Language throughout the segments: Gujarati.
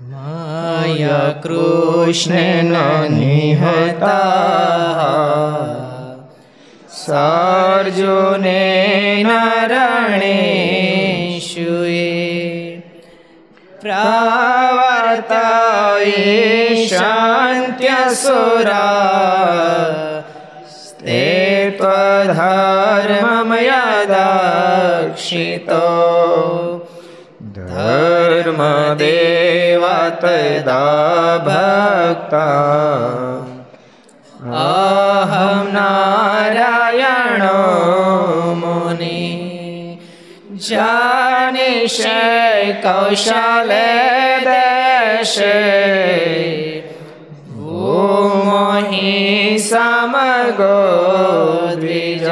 માયા કૃષ્ણ નિહતા સર્જુને નરણેશુએ પ્રાવર્તયે શાંત્યસુરા તે ત્વધર્મમય દક્ષિતો ધર્મદેવા તદા ભક્તા અહમ નારાયણો મુનિ જાનિષે કૌશલે દેશે ભૂમોહિ સમગો દ્વિજ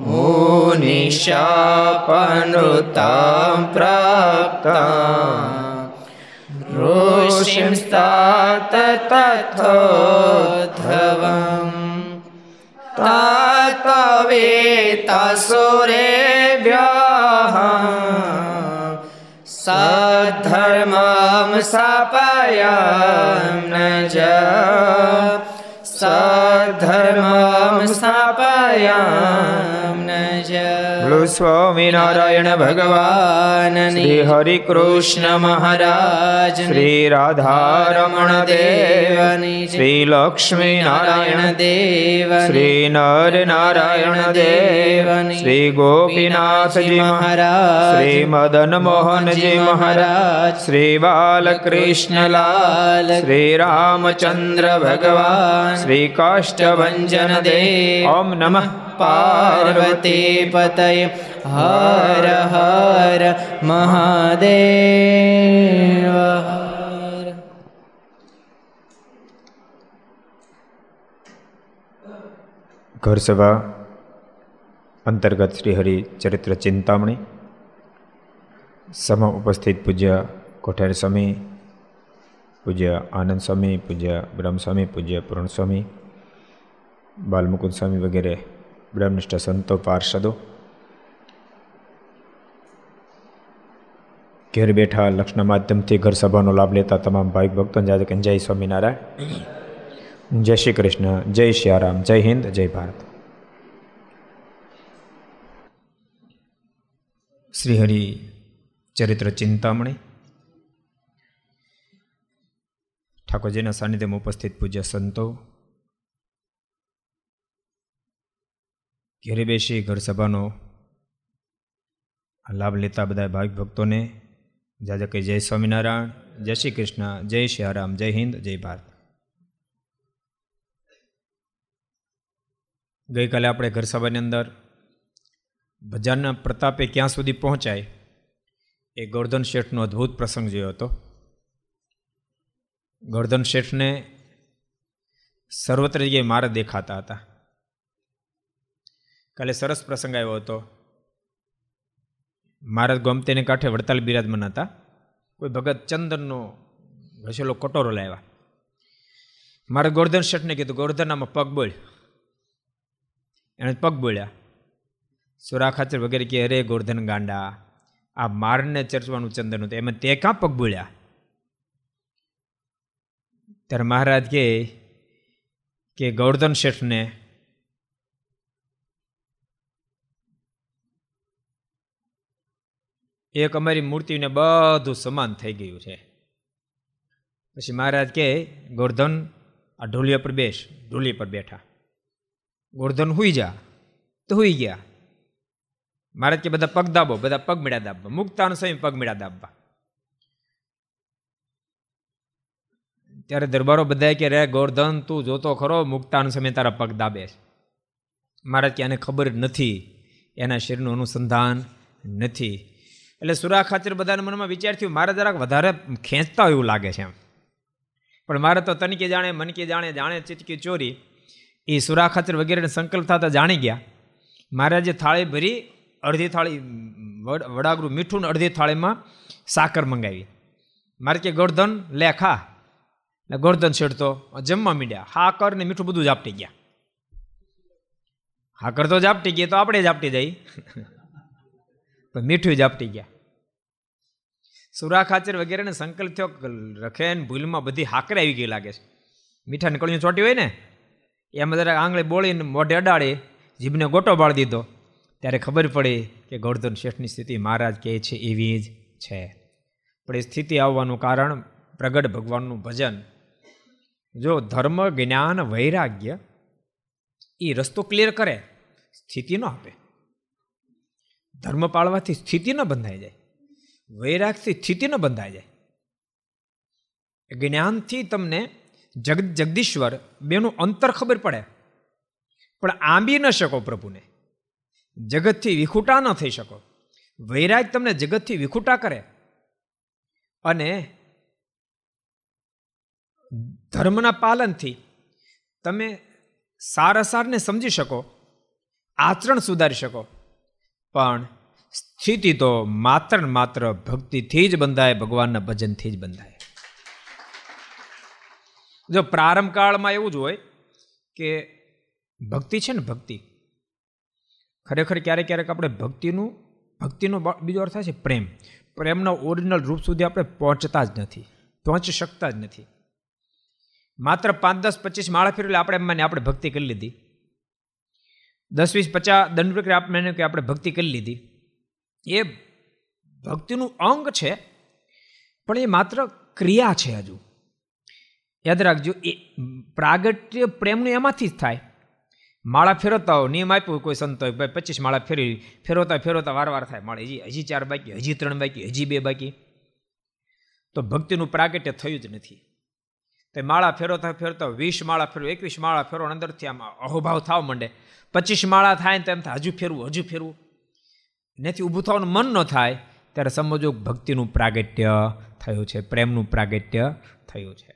મુનિશાપનૃતાં रोषिंस्तात् ततो धा पवेतासुरेभ्याः सर्मां सा पया स धर्मं सापया स्वामिनारायण भगवान्। श्री हरि कृष्ण महाराज। श्रीराधारमणदेवनि श्रीलक्ष्मीनारायणदेव। श्रीनरनारायणदेवन् श्री गोपीनाथजी महाराज। श्रीमदन मोहनजी महाराज। श्रीबालकृष्णलाल। श्रीरामचन्द्र भगवान्। श्रीकाष्ठभञ्जनदेव। ॐ नमः। નર નારાયણ हर महादेव। ઘર સભા અંતર્ગત શ્રી હરિ ચરિત્ર ચિંતામણી સમા ઉપસ્થિત પૂજ્ય કોઠારી સ્વામી પૂજ્ય આનંદ સ્વામી પૂજ્ય બ્રહ્મસ્વામી પૂજ્ય પૂર્ણ સ્વામી બાલમુકુંદ સ્વામી વગેરે બ્રહ્મનિષ્ઠ સંતો પાર્ષદો. ઘેર બેઠા લક્ષના માધ્યમથી ઘર સભાનો લાભ લેતા તમામ ભાઈ ભક્તોને જાજક જય સ્વામિનારાયણ. જય શ્રી કૃષ્ણ, જય શ્યારામ, જય હિન્દ, જય ભારત. શ્રીહરિ ચરિત્ર ચિંતામણી. ઠાકોરજીના સાનિધ્યમાં ઉપસ્થિત પૂજ્ય સંતો ઘેરે બેસી ઘર સભાનો લાભ લેતા બધા ભાવિક ભક્તોને જાજા કે જય સ્વામિનારાયણ, જય શ્રી કૃષ્ણ, જય શ્યારામ જય હિન્દ, જય ભારત. ગઈકાલે આપણે ઘર સભાની અંદર બજારના પ્રતાપે ક્યાં સુધી પહોંચાય એ ગોર્ધન શેઠનો અદ્ભુત પ્રસંગ જોયો હતો. ગોર્ધન શેઠને સર્વત્ર જગ્યાએ મારા દેખાતા હતા. કાલે સરસ પ્રસંગ આવ્યો હતો. મહારાજ ગોમતીને કાંઠે વડતાલ બિરાજમાન હતા. કોઈ ભગત ચંદનનો ઘસેલો કટોરો લાવ્યા. મારે ગોર્ધન શેઠને કીધું ગોર્ધનામાં પગ બોલ એણે પગ બોલ્યા. સુરા ખાચર વગેરે કે, અરે ગોર્ધન ગાંડા, આ મારને ચર્ચવાનું ચંદન હતું. એમાં તે કાં પગ બોલ્યા? ત્યારે મહારાજ કહે કે ગોર્ધન શેઠને એક અમારી મૂર્તિને બધું સમાન થઈ ગયું છે. પછી મહારાજ કહે ગોર્ધન, આ ઢોલિયા પર બેસ ઢોલી પર બેઠા. ગોર્ધન, હુઈ જા. તો હુઈ ગયા. મહારાજ કે, બધા પગ દાબો, બધા પગ મેળા દાબવા મુક્તા સ્વયં પગ મેળા દાબવા. ત્યારે દરબારો બધા કે, રે ગોર્ધન, તું જોતો ખરો, મુક્તાનો સમય તારા પગ દાબે છે. મહારાજ કે, આને ખબર નથી, એના શરીરનું અનુસંધાન નથી. એટલે સુરા ખાચર બધાના મનમાં વિચાર થયું, મારે જરાક વધારે ખેંચતા હોય એવું લાગે છે એમ. પણ મારે તો તનકે જાણે મનકી જાણે જાણે ચીટકી ચોરી, એ સુરા ખાચર વગેરેને સંકલ્પ થતા જાણી ગયા. મહારાજે થાળી ભરી, અડધી થાળી વડાગરું મીઠું ને અડધી થાળીમાં સાકર મંગાવી. મારે કે ગોળધન લે, ખા. ને ગોળધન છેડતો, જમવા મીડ્યા. હાકર ને મીઠું બધું ઝાપટી ગયા. હાકર તો ઝાપટી ગયા તો આપણે ઝાપટી જઈ. તો મીઠું જ આપટી ગયા. સુરા ખાચર વગેરેને સંકલ્પ થયો રખે ને ભૂલમાં બધી હાકરે આવી ગઈ લાગે છે. મીઠા નીકળ્યું ચોટી હોય ને, એમાં જરાક આંગળી બોળીને મોઢે અડાડે, જીભને ગોટો બાળી દીધો. ત્યારે ખબર પડી કે ગોવર્ધન શેઠની સ્થિતિ મહારાજ કહે છે એવી જ છે. પણ એ સ્થિતિ આવવાનું કારણ પ્રગટ ભગવાનનું ભજન. જો ધર્મ, જ્ઞાન, વૈરાગ્ય એ રસ્તો ક્લિયર કરે, સ્થિતિ ન આપે. ધર્મ પાળવાથી સ્થિતિ ન બંધાઈ જાય. વૈરાગથી સ્થિતિ ન બંધાઈ જાય. જ્ઞાનથી તમને જગ, જગદીશ્વર બેનું અંતર ખબર પડે. પણ આંબી ન શકો પ્રભુને. જગતથી વિખૂટા ન થઈ શકો. વૈરાગ તમને જગતથી વિખૂટા કરે. અને ધર્મના પાલનથી તમે સારસારને સમજી શકો, આચરણ સુધારી શકો. પણ સ્થિતિ તો માત્ર ને માત્ર ભક્તિથી જ બંધાય, ભગવાનના ભજનથી જ બંધાય. જો પ્રારંભ કાળમાં એવું જ હોય કે ભક્તિ છે ને ભક્તિ, ખરેખર ક્યારેક ક્યારેક આપણે ભક્તિનું, ભક્તિનો બીજો અર્થ થાય છે પ્રેમ. પ્રેમના ઓરિજિનલ રૂપ સુધી આપણે પહોંચતા જ નથી, પહોંચી શકતા જ નથી. માત્ર પાંચ દસ પચીસ માળા ફેરવી આપણે એમ માને આપણે ભક્તિ કરી લીધી. દસ વીસ પચાસ દંડ પ્રક્રિયા આપણે કે આપણે ભક્તિ કરી લીધી. એ ભક્તિનું અંગ છે, પણ એ માત્ર ક્રિયા છે હજુ. યાદ રાખજો, એ પ્રાગટ્ય પ્રેમનું એમાંથી જ થાય. માળા ફેરવતા હોય, નિયમ આપ્યો કોઈ સંતો ભાઈ પચીસ માળા ફેરવી, ફેરવતા ફેરવતા વાર વાર થાય. માળા હજી હજી ચાર બાકી, હજી ત્રણ બાકી, હજી બે બાકી. તો ભક્તિનું પ્રાગટ્ય થયું જ નથી. તો માળા ફેરો ફેરતો, વીસ માળા ફેરવો એકવીસ માળા ફેરવો અંદરથી આમ અહોભાવ થવા માંડે. પચીસ માળા થાય ને તેમ થાય, હજુ ફેરવું હજુ ફેરવું. નથી ઊભું થવાનું મન ન થાય, ત્યારે સમજો ભક્તિનું પ્રાગટ્ય થયું છે, પ્રેમનું પ્રાગટ્ય થયું છે.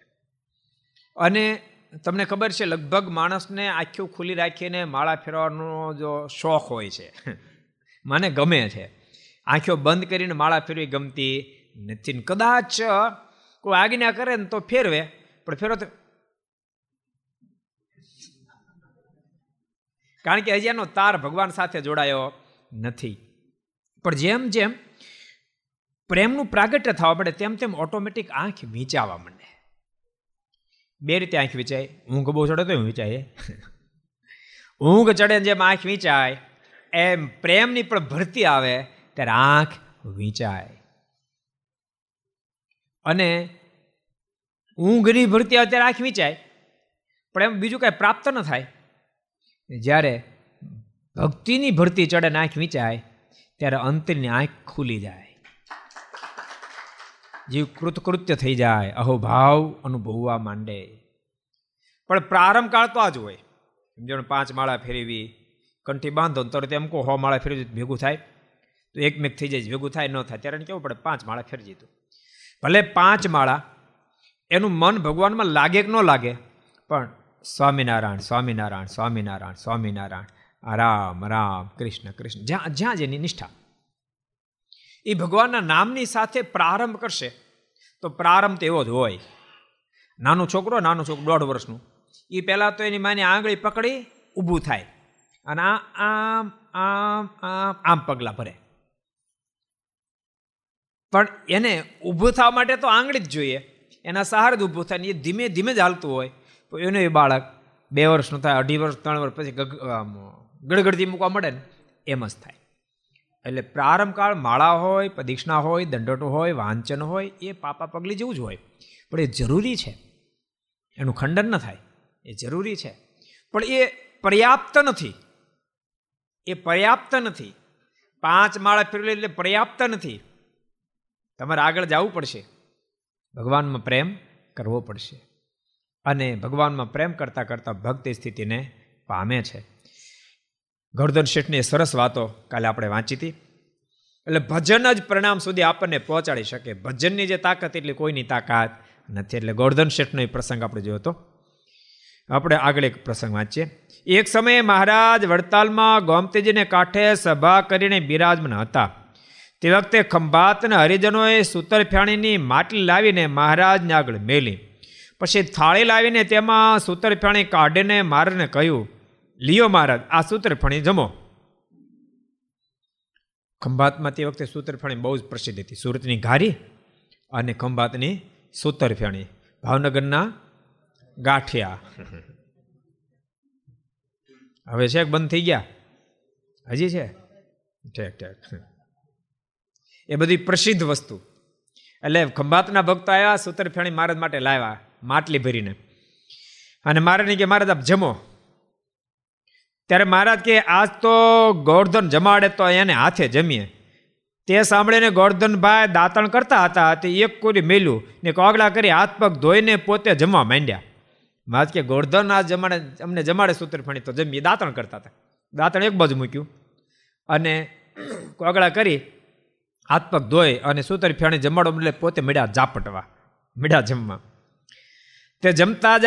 અને તમને ખબર છે, લગભગ માણસને આંખો ખુલ્લી રાખીને માળા ફેરવાનો જો શોખ હોય છે, મને ગમે છે. આંખો બંધ કરીને માળા ફેરવી ગમતી નથી કદાચ કોઈ આજ્ઞા કરે ને તો ફેરવે પણ ફેરો તો કારણ કે હજી એનો તાર ભગવાન સાથે જોડાયો નથી. પણ જેમ જેમ પ્રેમનું પ્રાગટ્ય થવા પડે તેમ તેમ ઓટોમેટિક આંખ વીંચાવા માંડે. બે રીતે આંખ વીંચાય ઊંઘ બહુ ચડે તો વીંચાય ઊંઘ ચડે જેમ આંખ વીંચાય એમ પ્રેમની પણ ભરતી આવે, ત્યારે આંખ વીંચાય અને ઊંઘની ભરતી અત્યારે આંખ વીંચાય. પણ એમ બીજું કાંઈ પ્રાપ્ત ન થાય. જ્યારે ભક્તિની ભરતી ચડે આંખ વીંચાય, ત્યારે અંતરની આંખ ખુલી જાય. જીવ કૃતકૃત્ય થઈ જાય, અહોભાવ અનુભવવા માંડે. પણ પ્રારંભ કાળ તો આ જ હોય. સમજો પાંચ માળા ફેરવી, કંઠી બાંધો તરત એમ કહો, હો, માળા ફેરવી ભેગું થાય. તો એક મેક થઈ જાય, ભેગું થાય, ન થાય, ત્યારે કેવું પડે, પાંચ માળા ફેરજી તું ભલે પાંચ માળા એનું મન ભગવાનમાં લાગે કે ન લાગે? પણ સ્વામિનારાયણ સ્વામિનારાયણ સ્વામિનારાયણ સ્વામિનારાયણ રામ રામ કૃષ્ણ કૃષ્ણ, જ્યાં જ્યાં જેની નિષ્ઠા. એ ભગવાનના નામની સાથે પ્રારંભ કરશે, તો પ્રારંભ તો એવો જ હોય. નાનો છોકરો નાનો છોકરો, દોઢ વર્ષનું. એ પહેલાં તો એની માની આંગળી પકડી, ઊભું થાય. અને આ, આમ આમ આમ આમ પગલાં ભરે. પણ એને ઊભું થવા માટે તો આંગળી જ જોઈએ. એના સહારે જ ઊભું થાય ને એ ધીમે ધીમે જ હાલતું હોય. તો એનો એ બાળક બે વર્ષનું થાય, અઢી વર્ષ, ત્રણ વર્ષ પછી ગડગડતી મૂકવા મળે ને, એમ જ થાય. એટલે પ્રારંભ કાળ માળા હોય પ્રદિક્ષણા હોય, દંડોટો હોય, વાંચન હોય, એ પાપા પગલી જેવું જ હોય. પણ એ જરૂરી છે. એનું ખંડન ન થાય. એ જરૂરી છે. પણ એ પર્યાપ્ત નથી. એ પર્યાપ્ત નથી. પાંચ માળા ફેરવી એટલે પર્યાપ્ત નથી. તમારે આગળ જવું પડશે. ભગવાનમાં પ્રેમ કરવો પડશે. અને ભગવાનમાં પ્રેમ કરતાં કરતાં ભક્તિ સ્થિતિને પામે છે. ગોરધન શેઠની સરસ વાતો કાલે આપણે વાંચી હતી. એટલે ભજન જ પરિણામ સુધી આપણને પહોંચાડી શકે. ભજનની જે તાકાત એટલી કોઈની તાકાત નથી. એટલે ગોરધન શેઠનો એ પ્રસંગ આપણે જોયો હતો. આપણે આગળ એક પ્રસંગ વાંચીએ. એક સમયે મહારાજ વડતાલમાં ગોમતીજીને કાંઠે સભા કરીને બિરાજમાન હતા. તે વખતે ખંભાતના હરિજનોએ સૂતર ફેણીની માટલી લાવીને મહારાજને આગળ મેલી. પછી થાળી લાવીને તેમાં સૂતર ફેણી કાઢીને મહારાજને કહ્યું, લિયો મહારાજ, આ સૂત્રફણી જમો. ખંભાતમાં તે વખતે સૂતરફાણી બહુ જ પ્રસિદ્ધ હતી. સુરતની ઘારી અને ખંભાતની સૂતર ફેણી ભાવનગરના ગાંઠિયા. હવે છે બંધ થઈ ગયા? હજી છે? ઠેક ઠેક. એ બધી પ્રસિદ્ધ વસ્તુ. એટલે ખંભાતના ભક્તો આવ્યા સૂતર ફેણી મહારાજ માટે લાવ્યા, માટલી ભરીને. અને મહારાજને કે, મહારાજ, આપ જમો. ત્યારે મહારાજ કે, આજ તો ગોર્ધન જમાડે તો એને હાથે જમીએ. તે સાંભળીને ગોર્ધનભાઈ દાંતણ કરતા હતા, તે એક કોરી મેલ્યું ને કોગળા કરી હાથ પગ ધોઈને પોતે જમવા માંડ્યા. મહારાજ કે ગોર્ધન આ જમાડે, અમને જમાડે સૂત્રફણી, તો જમીએ. દાંતણ કરતા હતા. દાંતણ એક બાજુ મૂક્યું. અને કોગળા કરી હાથ પગ ધોઈ અને સૂતર ફેણી જમાડો એટલે પોતે મળ્યા ઝાપટવા, મીડા જમવા. તે જમતા જ,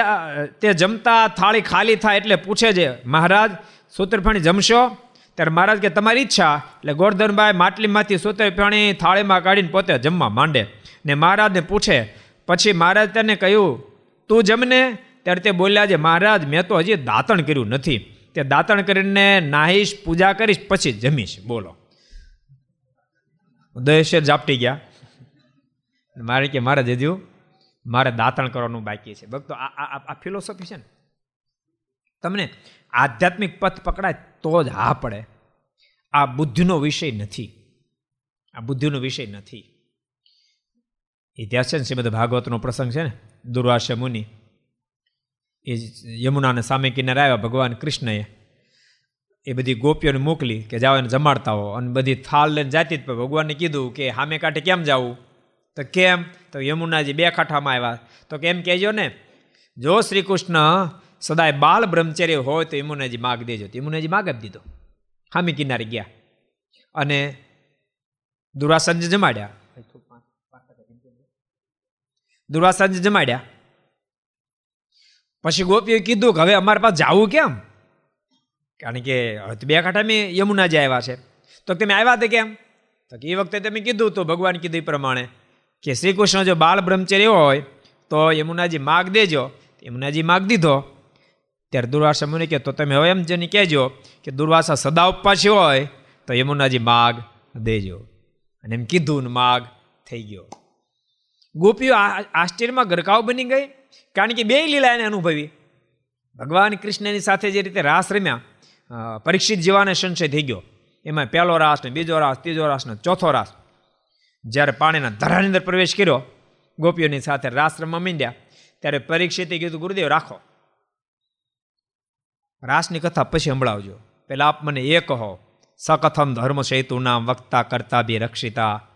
તે જમતા થાળી ખાલી થાય એટલે પૂછે છે, મહારાજ સૂત્રફેણી જમશો? ત્યારે મહારાજ કે, તમારી ઈચ્છા. એટલે ગોરધનભાઈ માટલીમાંથી સૂત્રફેણી થાળીમાં કાઢીને પોતે જમવા માંડે ને મહારાજને પૂછે, પછી મહારાજ તેને કહ્યું, તું જમને? ત્યારે તે બોલ્યા છે, મહારાજ, મેં તો હજી દાંતણ કર્યું નથી. તે દાંતણ કરીને નાહીશ પૂજા કરીશ, પછી જમીશ. બોલો. દહેશર ઝાપટી ગયા. મારે કે, મારે જજુ મારે દાંતણ કરવાનું બાકી છે. ભક્તો, આ આ ફિલોસોફી છે ને. તમને આધ્યાત્મિક પથ પકડાય તો જ હા પડે. આ બુદ્ધિનો વિષય નથી. આ બુદ્ધિનો વિષય નથી. ઇતિહાસ છે ને, શ્રીમદ ભાગવતનો પ્રસંગ છે ને, દુર્વાસા મુનિ એ યમુનાને સામે કિનારે આવ્યા, ભગવાન કૃષ્ણએ એ બધી ગોપીઓને મોકલી કે જાઓ એને જમાડતા હો. અને બધી થાળ લઈને જાતી જ ભગવાનને કીધું કે હામે કાંઠે કેમ જવું? તો કેમ? તો યમુનાજી બે કાંઠામાં આવ્યા. તો કેમ કહેજો ને, જો શ્રી કૃષ્ણ સદાય બાળ બ્રહ્મચર્ય હોય તો યમુનાજી માગ દેજો. તો યમુનાજી માગ આપી દીધો. હામે કિનારે ગયા. અને દુરાસંજ જમાડ્યા. દુર્વાસાજી જમાડ્યા. પછી ગોપીએ કીધું કે હવે અમારી પાસે જવું કેમ? કારણ કે હવે કાંઠા બે કાંઠામાં યમુનાજી આવ્યા છે. તો તમે આવ્યા હતા કેમ? તો કે એ વખતે તમે કીધું તો ભગવાન કીધું એ પ્રમાણે કે શ્રી કૃષ્ણ જો બાળ બ્રહ્મચર્ય હોય તો યમુનાજી માગ દેજો. યમુનાજી માગ દીધો. ત્યારે દુર્વાસા મુનિ કે તો તમે હવે એમ જેને કહેજો કે દુર્વાસા સદા ઉપવાસી હોય તો યમુનાજી માગ દેજો. અને એમ કીધું ને માગ થઈ ગયો. ગોપીઓ આશ્ચર્યમાં ગરકાવ બની ગઈ. કારણ કે બે લીલા એને અનુભવી. ભગવાન કૃષ્ણની સાથે જે રીતે રાસ રમ્યા પરીક્ષિત જીવાને સંશય થઈ ગયો. એમાં પહેલો રાસ ને બીજો રાસ, ત્રીજો રાસ ને ચોથો રાસ. જ્યારે પાણીના ધરાની અંદર પ્રવેશ કર્યો, ગોપીઓની સાથે રાસ રમવા મીંડ્યા, ત્યારે પરીક્ષિતે કીધું, ગુરુદેવ, રાખો. રાસની કથા પછી સંભળાવજો. પેલા આપ મને એ કહો, સકથમ ધર્મ સેતુ નામ વક્તા કરતા બી રક્ષિતા.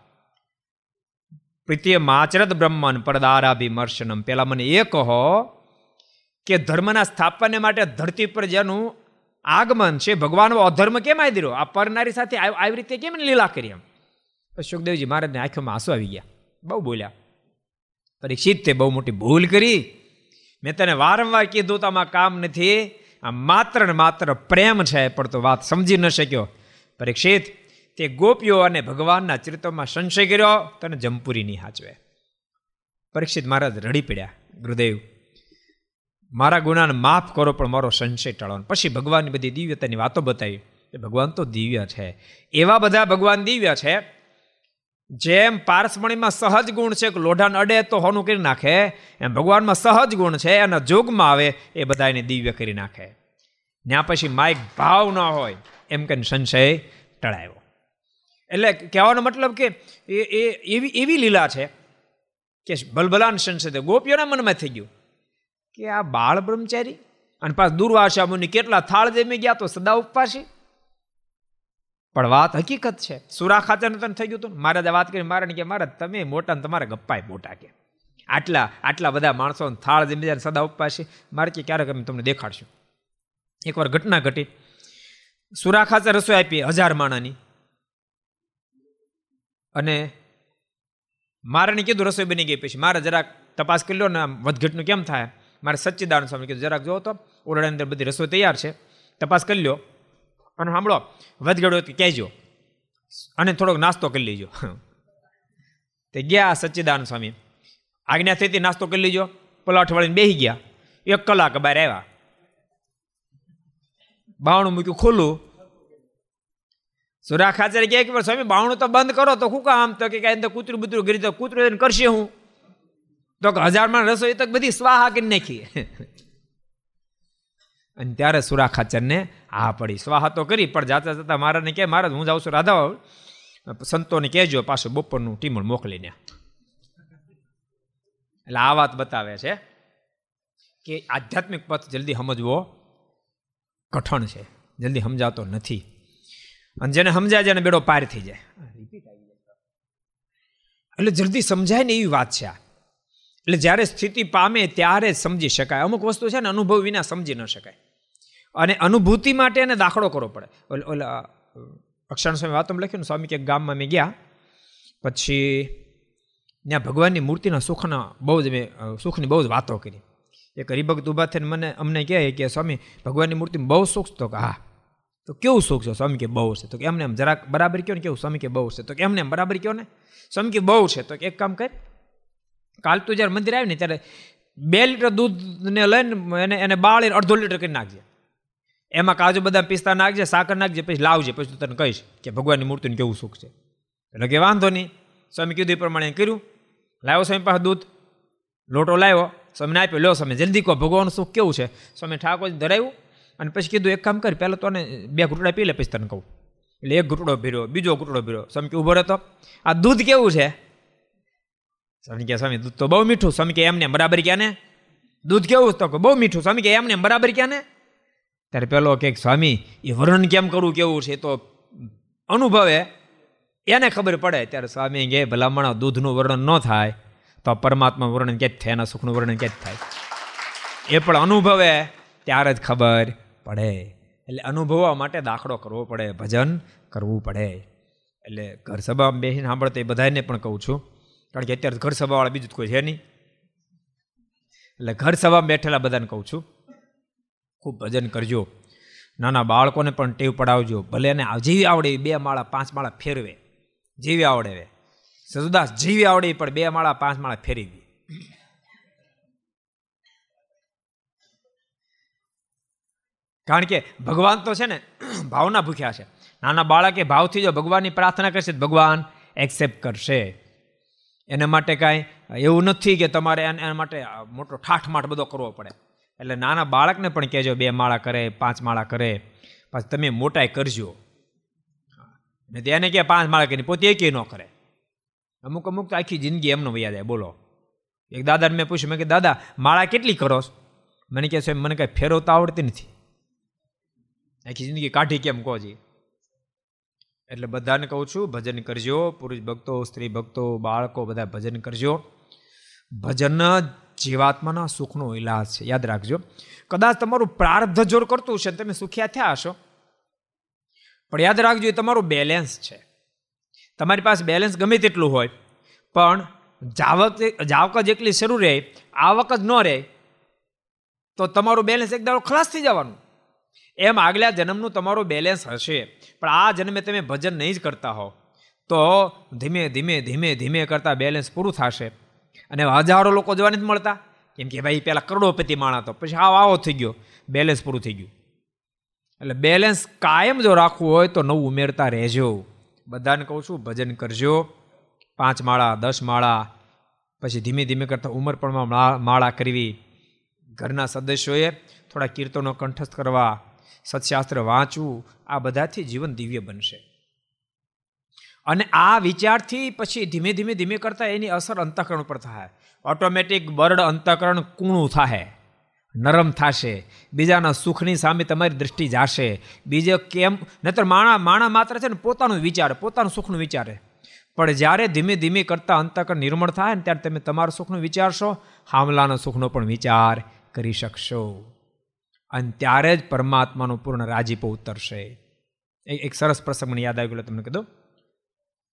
પ્રીતિય માચરત બ્રહ્મન પડદારાભિમર્શનમ પેલા મને એ કહો કે ધર્મના સ્થાપનને માટે ધરતી પર જેનું આગમન છે, ભગવાનનો અધર્મ કેમ આવી દીધો આ પરનારી સાથે આવી રીતે કેમ લીલા કરી એમ? સુખદેવજી મહારાજને આંખોમાં આંસુ આવી ગયા. બહુ બોલ્યા. પરીક્ષિત તે બહુ મોટી ભૂલ કરી. મેં તને વારંવાર કીધું તો આમાં કામ નથી. આ માત્ર ને માત્ર પ્રેમ છે, પણ તો વાત સમજી ન શક્યો. પરીક્ષિત, તે ગોપીઓ અને ભગવાનના ચરિત્રમાં સંશય કર્યો, તને જમપુરી નહીં હાચવે. પરીક્ષિત મહારાજ રડી પડ્યા. ગુરુદેવ મારા ગુનાને માફ કરો, પણ મારો સંશય ટાળો. પછી ભગવાનની બધી દિવ્યતાની વાતો બતાવી એ ભગવાન તો દિવ્ય છે. એવા બધા ભગવાન દિવ્ય છે, જેમ પારસમણીમાં સહજ ગુણ છે કે લોઢાને અડે તો હોનું કરી નાખે, એમ ભગવાનમાં સહજ ગુણ છે અને જોગમાં આવે એ બધા એને દિવ્ય કરી નાખે. ત્યાં પછી માઇક ભાવ ન હોય એમ કહીને સંશય ટળાયો. એટલે કહેવાનો મતલબ કે એ એવી એવી લીલા છે કે ભલભલાન સંશય ગોપીઓના મનમાં થઈ ગયું. કે આ બાળ બ્રહ્મચારી? અને પાછ દુર્વાસા મુનિ કેટલા થાળ જમી ગયા તો સદા ઉપવાસી? પણ વાત હકીકત છે. સુરા તને થઈ ગયું હતું મહારાજે વાત કરી મારે કે, મહારાજ, તમે મોટા ને તમારે ગપ્પાય મોટા કે. આટલા આટલા બધા માણસો થાળ જમી જાય સદા ઉપવાસી. મારે કે ક્યારેક અમે તમને દેખાડશું. એકવાર ઘટના ઘટી. સુરા ખાતર રસોઈ આપી હજાર માણાની. અને મારાને કીધું રસોઈ બની ગઈ પછી. મારે જરાક તપાસ કરી લો ને વધઘટનું કેમ થાય? મારે સચ્ચિદાન સ્વામી કીધું, જરાક જોવો તો ઓરડાની અંદર બધી રસોઈ તૈયાર છે. તપાસ કરી લો અને સાંભળો વધઘડો કહેજો. અને થોડોક નાસ્તો કરી લેજો. તે ગયા સચ્ચિદાન સ્વામી. આજ્ઞા થઈ નાસ્તો કરી લેજો. પલાઠ વળીને બેસી ગયા. એક કલાક બહાર આવ્યા. બાવણું મૂક્યું ખોલું. સુરા ખાચર કે સ્વામી? બાવણું તો બંધ કરો, તો શું કામ? તો કે કાંઈ કૂતરું બુતરું ગરી તો કૂતરું એને કરશે હું? તો કે હજારમાં રસોઈ તો બધી સ્વાહા કરી નાખી અને ત્યારે સુરા ખાચરને હા પડી. સ્વાહા તો કરી પણ જાતા જતા મહારાજને કહે મહારાજ હું જાઉં છું રાધા સંતોને કહેજો પાછું બપોરનું ટીમણ મોકલીને. એટલે આ વાત બતાવે છે કે આધ્યાત્મિક પથ જલ્દી સમજવો કઠણ છે. જલ્દી સમજાતો નથી. અને જેને સમજાય જેને બેડો પાર થઈ જાય. એટલે જલ્દી સમજાય ને એવી વાત છે આ. એટલે જ્યારે સ્થિતિ પામે ત્યારે જ સમજી શકાય. અમુક વસ્તુ છે ને અનુભવ વિના સમજી ન શકાય. અને અનુભૂતિ માટે એને દાખલો કરવો પડે. ઓલા અક્ષણ સ્વામી વાતમાં લખ્યું ને, સ્વામી કે ગામમાં મેં ગયા, પછી ત્યાં ભગવાનની મૂર્તિના સુખના બહુ જ મેં સુખની બહુ જ વાતો કરી. એક હરિભક્ત ઊભા થઈને મને, અમને કહે કે, સ્વામી, ભગવાનની મૂર્તિમાં બહુ સુખ તો કે, હા. તો કેવું સુખ છે? સ્વામી કે, બહુ છે. તો કે, એમને એમ જરાક બરાબર કહો ને, કેવું? સ્વામી કે, બહુ છે. તો કે, એમને એમ બરાબર કહો ને. સ્વામી કે, બહુ છે. તો એક કામ કર. કાલ તું જ્યારે મંદિર આવ્યું ને ત્યારે બે લીટર દૂધને લઈને એને એને બાળીને અડધો લીટર કરી નાખજે. એમાં કાજુ બદામ પિસ્તા નાખજે, સાકર નાખજે, પછી લાવજે, પછી તું તને કહીશ કે ભગવાનની મૂર્તિને કેવું સુખ છે. એટલે કે વાંધો નહીં. સ્વામી કીધું એ પ્રમાણે કર્યું. લાવ્યો સ્વામી પાસે દૂધ. લોટો લાવ્યો. સ્વામીને આપ્યો લો સ્વામી, જલ્દી કહો, ભગવાનનું સુખ કેવું છે? સ્વામી ઠાકોર ધરાવ્યું અને પછી કીધું, એક કામ કર, પહેલાં તો બે ઘૂંટડા પી લે પછી તને કહું. એટલે એક ઘૂંટડો ભીર્યો, બીજો ઘૂંટડો ભીર્યો. સ્વામી કે રહેતો. આ દૂધ કેવું છે? સ્વામી કે, સ્વામી, દૂધ તો બહુ મીઠું. સ્વામી કે, એમને બરાબર ક્યાં ને? દૂધ કેવું તો બહુ મીઠું. સ્વામી કે, એમને બરાબર ક્યાં ને? ત્યારે પેલો કે, સ્વામી, એ વર્ણન કેમ કરવું કેવું છે? તો અનુભવે. એને ખબર પડે. ત્યારે સ્વામી કે, ભલામણ, દૂધનું વર્ણન ન થાય, તો પરમાત્મા વર્ણન ક્યાં જ થાય એના સુખનું વર્ણન ક્યાં જ થાય? એ પણ અનુભવે. ત્યારે જ ખબર પડે. એટલે અનુભવવા માટે દાખલો કરવો પડે, ભજન કરવું પડે. એટલે ઘર સભામાં બેસીને સાંભળતા એ બધાને પણ કહું છું. કારણ કે અત્યારે ઘર સભાવાળા બીજું કોઈ છે નહીં. એટલે ઘર સભામાં બેઠેલા બધાને કહું છું, ખૂબ ભજન કરજો. નાના બાળકોને પણ ટેવ પડાવજો. ભલે એને જેવી આવડે બે માળા, પાંચ માળા ફેરવે, જેવી આવડે સજુદાસ જેવી આવડે પણ બે માળા, પાંચ માળા ફેરી દે. કારણ કે ભગવાન તો છે ને, ભાવના ભૂખ્યા છે. નાના બાળકે ભાવથી જો ભગવાનની પ્રાર્થના કરશે ભગવાન એક્સેપ્ટ કરશે. એના માટે કાંઈ એવું નથી કે તમારે એના માટે મોટો ઠાઠમાઠ બધો કરવો પડે. એટલે નાના બાળકને પણ કહેજો, બે માળા કરે, પાંચ માળા કરે, પછી તમે મોટાઈ કરજો. ને તેને કે પાંચ માળા કરીને પોતે એકે ન કરે. અમુક અમુક તો આખી જિંદગી એમનો વૈયા જાય, બોલો. એક દાદાને મેં પૂછ્યું, મેં કે દાદા, માળા કેટલી કરો મને કહે છે, મને કાંઈ ફેરવતા આવડતી નથી. આખી જિંદગી કાઢી કેમ કહો જી એટલે બધાને કહું છું, ભજન કરજો. પુરુષ ભક્તો, સ્ત્રી ભક્તો, બાળકો બધા ભજન કરજો. ભજન જીવાત્માના સુખનો ઇલાજ છે. યાદ રાખજો. કદાચ તમારું પ્રારબ્ધ જોર કરતું છે તમે સુખ્યા થયા હશો. પણ યાદ રાખજો, એ તમારું બેલેન્સ છે. તમારી પાસે બેલેન્સ ગમે તેટલું હોય, પણ જાવક જાવક જેટલી શરૂ રહે, આવક જ ન રહે, તો તમારું બેલેન્સ એકદમ ખલાસ થઈ જવાનું. એમ આગલા જન્મનું તમારું બેલેન્સ હશે. પણ આ જન્મે તમે ભજન નહીં જ કરતા હો. તો ધીમે ધીમે ધીમે ધીમે કરતા બેલેન્સ પૂરું થશે. અને હજારો લોકો જોવા નથી મળતા? કેમ કે ભાઈ પહેલાં કરોડોપતિ માણા તો પછી આવો આવો થઈ ગયો. બેલેન્સ પૂરું થઈ ગયું. એટલે બેલેન્સ કાયમ જો રાખવું હોય તો નવું ઉમેરતા રહેજો. બધાને કહું છું, ભજન કરજો. પાંચ માળા, દસ માળા, પછી ધીમે ધીમે કરતાં ઉંમર પણ માળા કરવી. ઘરના સદસ્યોએ થોડા કીર્તનો કંઠસ્થ કરવા સત્શાસ્ત્ર વાંચવું આ બધાથી જીવન દિવ્ય બનશે. અને આ વિચારથી પછી ધીમે ધીમે ધીમે કરતાં એની અસર અંતઃકરણ ઉપર થાય. ઓટોમેટિક બર્ડ અંતઃકરણ કૂણું થાય નરમ થશે. બીજાના સુખની સામે તમારી દૃષ્ટિ જાશે. બીજે કેમ? નહીતર માણા માણા માત્ર છે ને પોતાનું વિચારે, પોતાનું સુખનું વિચારે. પણ જ્યારે ધીમે ધીમે કરતાં અંતઃકરણ નિર્મળ થાય ને ત્યારે તમે તમારું સુખનું વિચારશો, હામલાના સુખનો પણ વિચાર કરી શકશો. અને ત્યારે જ પરમાત્માનો પૂર્ણ રાજીપો ઉતરશે. એક સરસ પ્રસંગ મને યાદ આવી ગયો, તમને કીધું?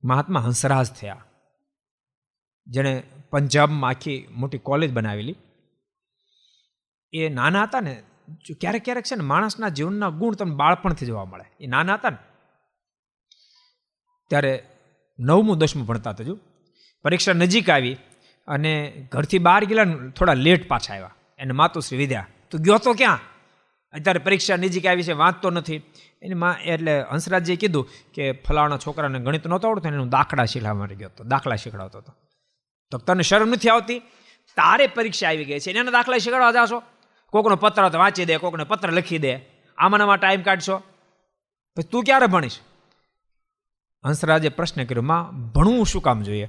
મહાત્મા હંસરાજ થયા. જેણે પંજાબમાં આખી મોટી કોલેજ બનાવેલી. એ નાના હતા ને, ક્યારેક ક્યારેક છે ને માણસના જીવનના ગુણ તમને બાળપણથી જોવા મળે. એ નાના હતા ને, ત્યારે નવમું, દસમું ભણતા હતા પરીક્ષા નજીક આવી અને ઘરથી બહાર ગયેલા થોડા લેટ પાછા આવ્યા. એને માતુશ્રી વિદ્યા, તું ગયો તો ક્યાં? અત્યારે પરીક્ષા નજીક આવી છે, વાંચતો નથી. એની માં, એટલે હંસરાજજીએ કીધું કે ફલાણા છોકરાને ગણિત નહોતો આવડતો, એને હું દાખલા શીખવા ગયો હતો, દાખલા શીખડાવતો હતો. તો તને શરમ નથી આવતી? તારે પરીક્ષા આવી ગઈ છે, એને દાખલા શીખવાડવા જાશો? કોકનો પત્ર તો વાંચી દે, કોકને પત્ર લખી દે. આમાં ટાઈમ કાઢશો? પછી તું ક્યારે ભણીશ? હંસરાજે પ્રશ્ન કર્યો, માં, ભણવું શું કામ જોઈએ?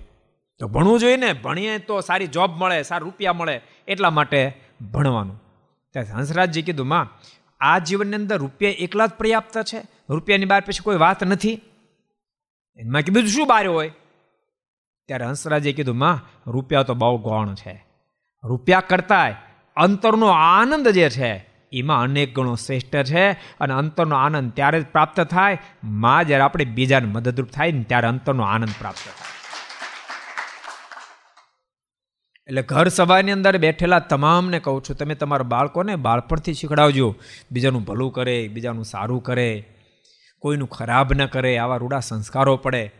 તો ભણવું જોઈએ ને, ભણીએ તો સારી જોબ મળે, સારા રૂપિયા મળે, એટલા માટે ભણવાનું. ત્યારે હંસરાજજી કીધું, માં, આ જીવનની અંદર રૂપિયા એકલા જ પર્યાપ્ત છે? રૂપિયાની બહાર પછી કોઈ વાત નથી? એમાં કે બીજું શું બારે હોય? ત્યારે હંસરાજે કીધું, માં, રૂપિયા તો બહુ ગૌણ છે. રૂપિયા કરતાંય અંતરનો આનંદ જે છે, એમાં અનેક ગણો શ્રેષ્ઠ છે અને અંતરનો આનંદ ત્યારે જ પ્રાપ્ત થાય. માં, જ્યારે આપણે બીજાને મદદરૂપ થાય ને ત્યારે અંતરનો આનંદ પ્રાપ્ત થાય. એટલે ઘર સભાની અંદર બેઠેલા તમામને કહું છું, તમે તમારા બાળકોને બાળપણથી શીખડાવજો. બીજાનું ભલું કરે, બીજાનું સારું કરે, કોઈનું ખરાબ ન કરે, આવા રૂડા સંસ્કારો પડે.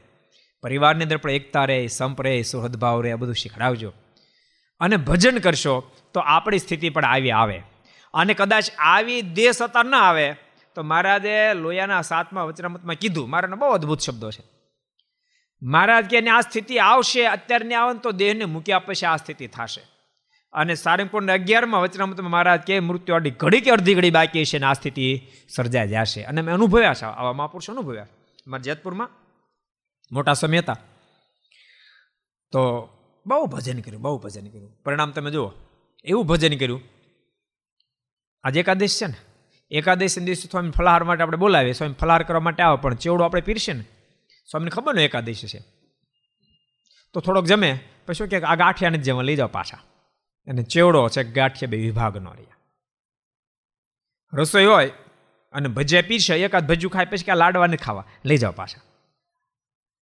પરિવારની અંદર પણ એકતા રહે, સંપ રહે, સુહદભાવ રહે, આ બધું શીખડાવજો. અને ભજન કરશો તો આપણી સ્થિતિ પણ આવી આવે. અને કદાચ આવી દેશ હતા ન આવે, તો મહારાજે લોયાના સાતમા વચનામતમાં કીધું. મારાના બહુ અદ્ભુત શબ્દો છે. મહારાજ કે આ સ્થિતિ આવશે, અત્યારની આવે તો દેહને મૂક્યા પછી આ સ્થિતિ થશે. અને સારંગપુરના અગિયારમાં વચનામતમાં મહારાજ કે મૃત્યુ અડી ઘડી કે અડધી ઘડી બાકી છે અને આ સ્થિતિ સર્જાઈ જશે. અને મેં અનુભવ્યા છે, આવા મહાપુરુષ અનુભવ્યા. મારા જેતપુરમાં મોટા સમય હતા. તો બહુ ભજન કર્યું, બહુ ભજન કર્યું. પરિણામ તમે જુઓ, એવું ભજન કર્યું. આજે એકાદશ છે ને. એકાદશ દિવસે સ્વામી ફલાહાર માટે આપણે બોલાવીએ, સ્વામી ફલાહાર કરવા માટે આવે, પણ ચેવડો આપણે પીરશે ને. સ્વામીને ખબર ને એકાદશી છે. તો થોડોક જમે, પછી શું કે, આ ગાંઠિયાને જ જેમાં લઈ જાઓ પાછા. અને ચેવડો છે ગાંઠિયા બે વિભાગનો રહ્યા રસોઈ હોય અને ભજીયા પીરશે એકાદ ભજ્યું ખાય, પછી કે આ લાડવાને ખાવા, લઈ જાઓ પાછા.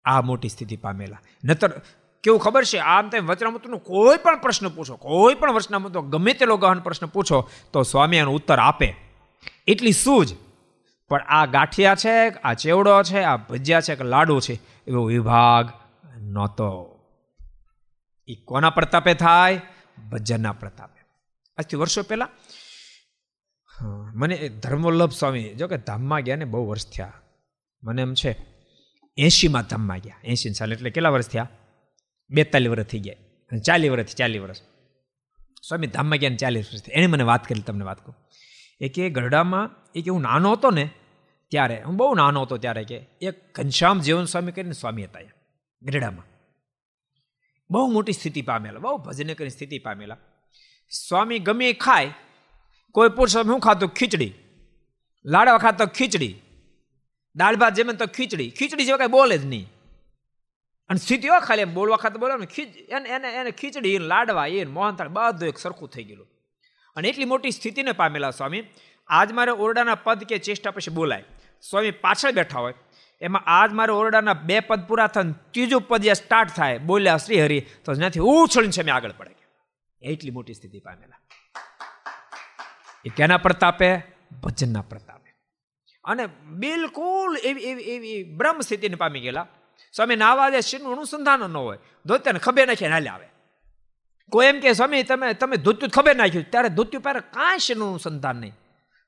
આ મોટી સ્થિતિ પામેલા. નતર, કેવું ખબર છે, આમ તેમ વચનામૃતનો કોઈ પણ પ્રશ્ન પૂછો, કોઈ પણ વચનામૃતો ગમે તે ગહન પ્રશ્ન પૂછો, તો સ્વામી એનો ઉત્તર આપે. એટલી સૂઝ પણ આ ગાંઠિયા છે, આ ચેવડો છે, આ ભજીયા છે કે લાડુ છે, એવો વિભાગ નહોતો. એ કોના પ્રતાપે થાય? ભજનના પ્રતાપે. આજથી વર્ષો પહેલા મને ધર્મવલ્લભ સ્વામી, જો કે ધામમાં ગયા ને બહુ વર્ષ થયા. મને એમ છે, એંશીમાં ધામમાં ગયા. એંશી સાલ એટલે કેટલા વર્ષ થયા? બેતાલીસ વર્ષ થઈ ગયા. ચાલીસ વર્ષથી ચાલીસ વર્ષ. સ્વામી ધામમાં ગયા ને ચાલીસ વર્ષ એણે મને વાત કરી, તમને વાત કહું એ કે ગરડામાં એ કે હું નાનો હતો ને ત્યારે, હું બહુ નાનો હતો ત્યારે કે, એક ઘનશ્યામ જીવન સ્વામી કરીને સ્વામી હતા ગરડામાં બહુ મોટી સ્થિતિ પામેલા, બહુ ભજને કરીને સ્થિતિ પામેલા. સ્વામી ગમે એ ખાય, કોઈ સ્વામી હું ખાતો ખીચડી. લાડવા ખાતો ખીચડી, દાળ ભાત જેમ તો ખીચડી. ખીચડી જેવા કાંઈ બોલે જ નહીં. અને સ્થિતિઓ ખાલી, એમ બોલવા ખાતે બોલે ખીચ, એને એને એને ખીચડી લાડવા એ મોહનથાળ, બધું એક સરખું થઈ ગયેલું. અને એટલી મોટી સ્થિતિને પામેલા સ્વામી, આજ મારે ઓરડાના પદ કે ચેષ્ટા પછી બોલાય. સ્વામી પાછળ બેઠા હોય. એમાં આજ મારે ઓરડાના બે પદ પૂરા થાય ત્રીજું પદ જે સ્ટાર્ટ થાય, બોલ્યા શ્રી હરિ તો જ્યાંથી ઉછળીને છે, મેં આગળ પડે. એટલી મોટી સ્થિતિ પામેલા. એ કેના પ્રતાપે? ભજનના પ્રતાપે. અને બિલકુલ એવી એવી એવી બ્રહ્મ સ્થિતિને પામી ગયેલા. સ્વામી નાવા દે શિવનું અનુસંધાન ન હોય. ધોત્યાને ખબર નાખીને હાલે આવે. કોઈ એમ કે, સ્વામી, તમે તમે ધોત્યું ખબર નાખ્યું ત્યારે ધોત્યું પહેલાં કાંઈ શિવનું અનુસંધાન નહીં.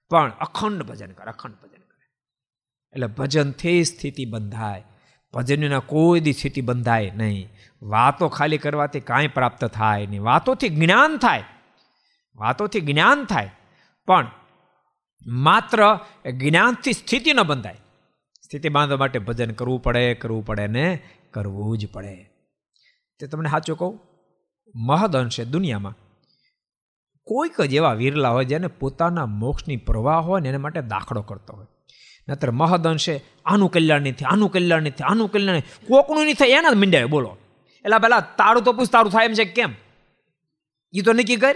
પણ અખંડ ભજન કરે, અખંડ ભજન એટલે ભજનથી સ્થિતિ બંધાય. ભજનના કોઈ દી સ્થિતિ બંધાય નહીં. વાતો ખાલી કરવાથી કાંઈ પ્રાપ્ત થાય નહીં. વાતોથી જ્ઞાન થાય. વાતોથી જ્ઞાન થાય. પણ માત્ર જ્ઞાનથી સ્થિતિ ન બંધાય. સ્થિતિ બાંધવા માટે ભજન કરવું પડે કરવું પડે ને કરવું જ પડે. તે તમને સાચું કહું? મહદ અંશે દુનિયામાં. કોઈક જ એવા વિરલા હોય જેને પોતાના મોક્ષની પ્રવાહ હોય ને એના માટે દાખલો કરતો હોય. નતર મહદ અંશે આનું કલ્યાણ નહીં આનું કલ્યાણ નહીં આનું કલ્યાણ કોકનું નહીં થાય, એના જ મીંડાવે બોલો. એટલે પેલા, તારું તો પૂછ, તારું થાય એમ છે, કેમ? એ તો નક્કી કર.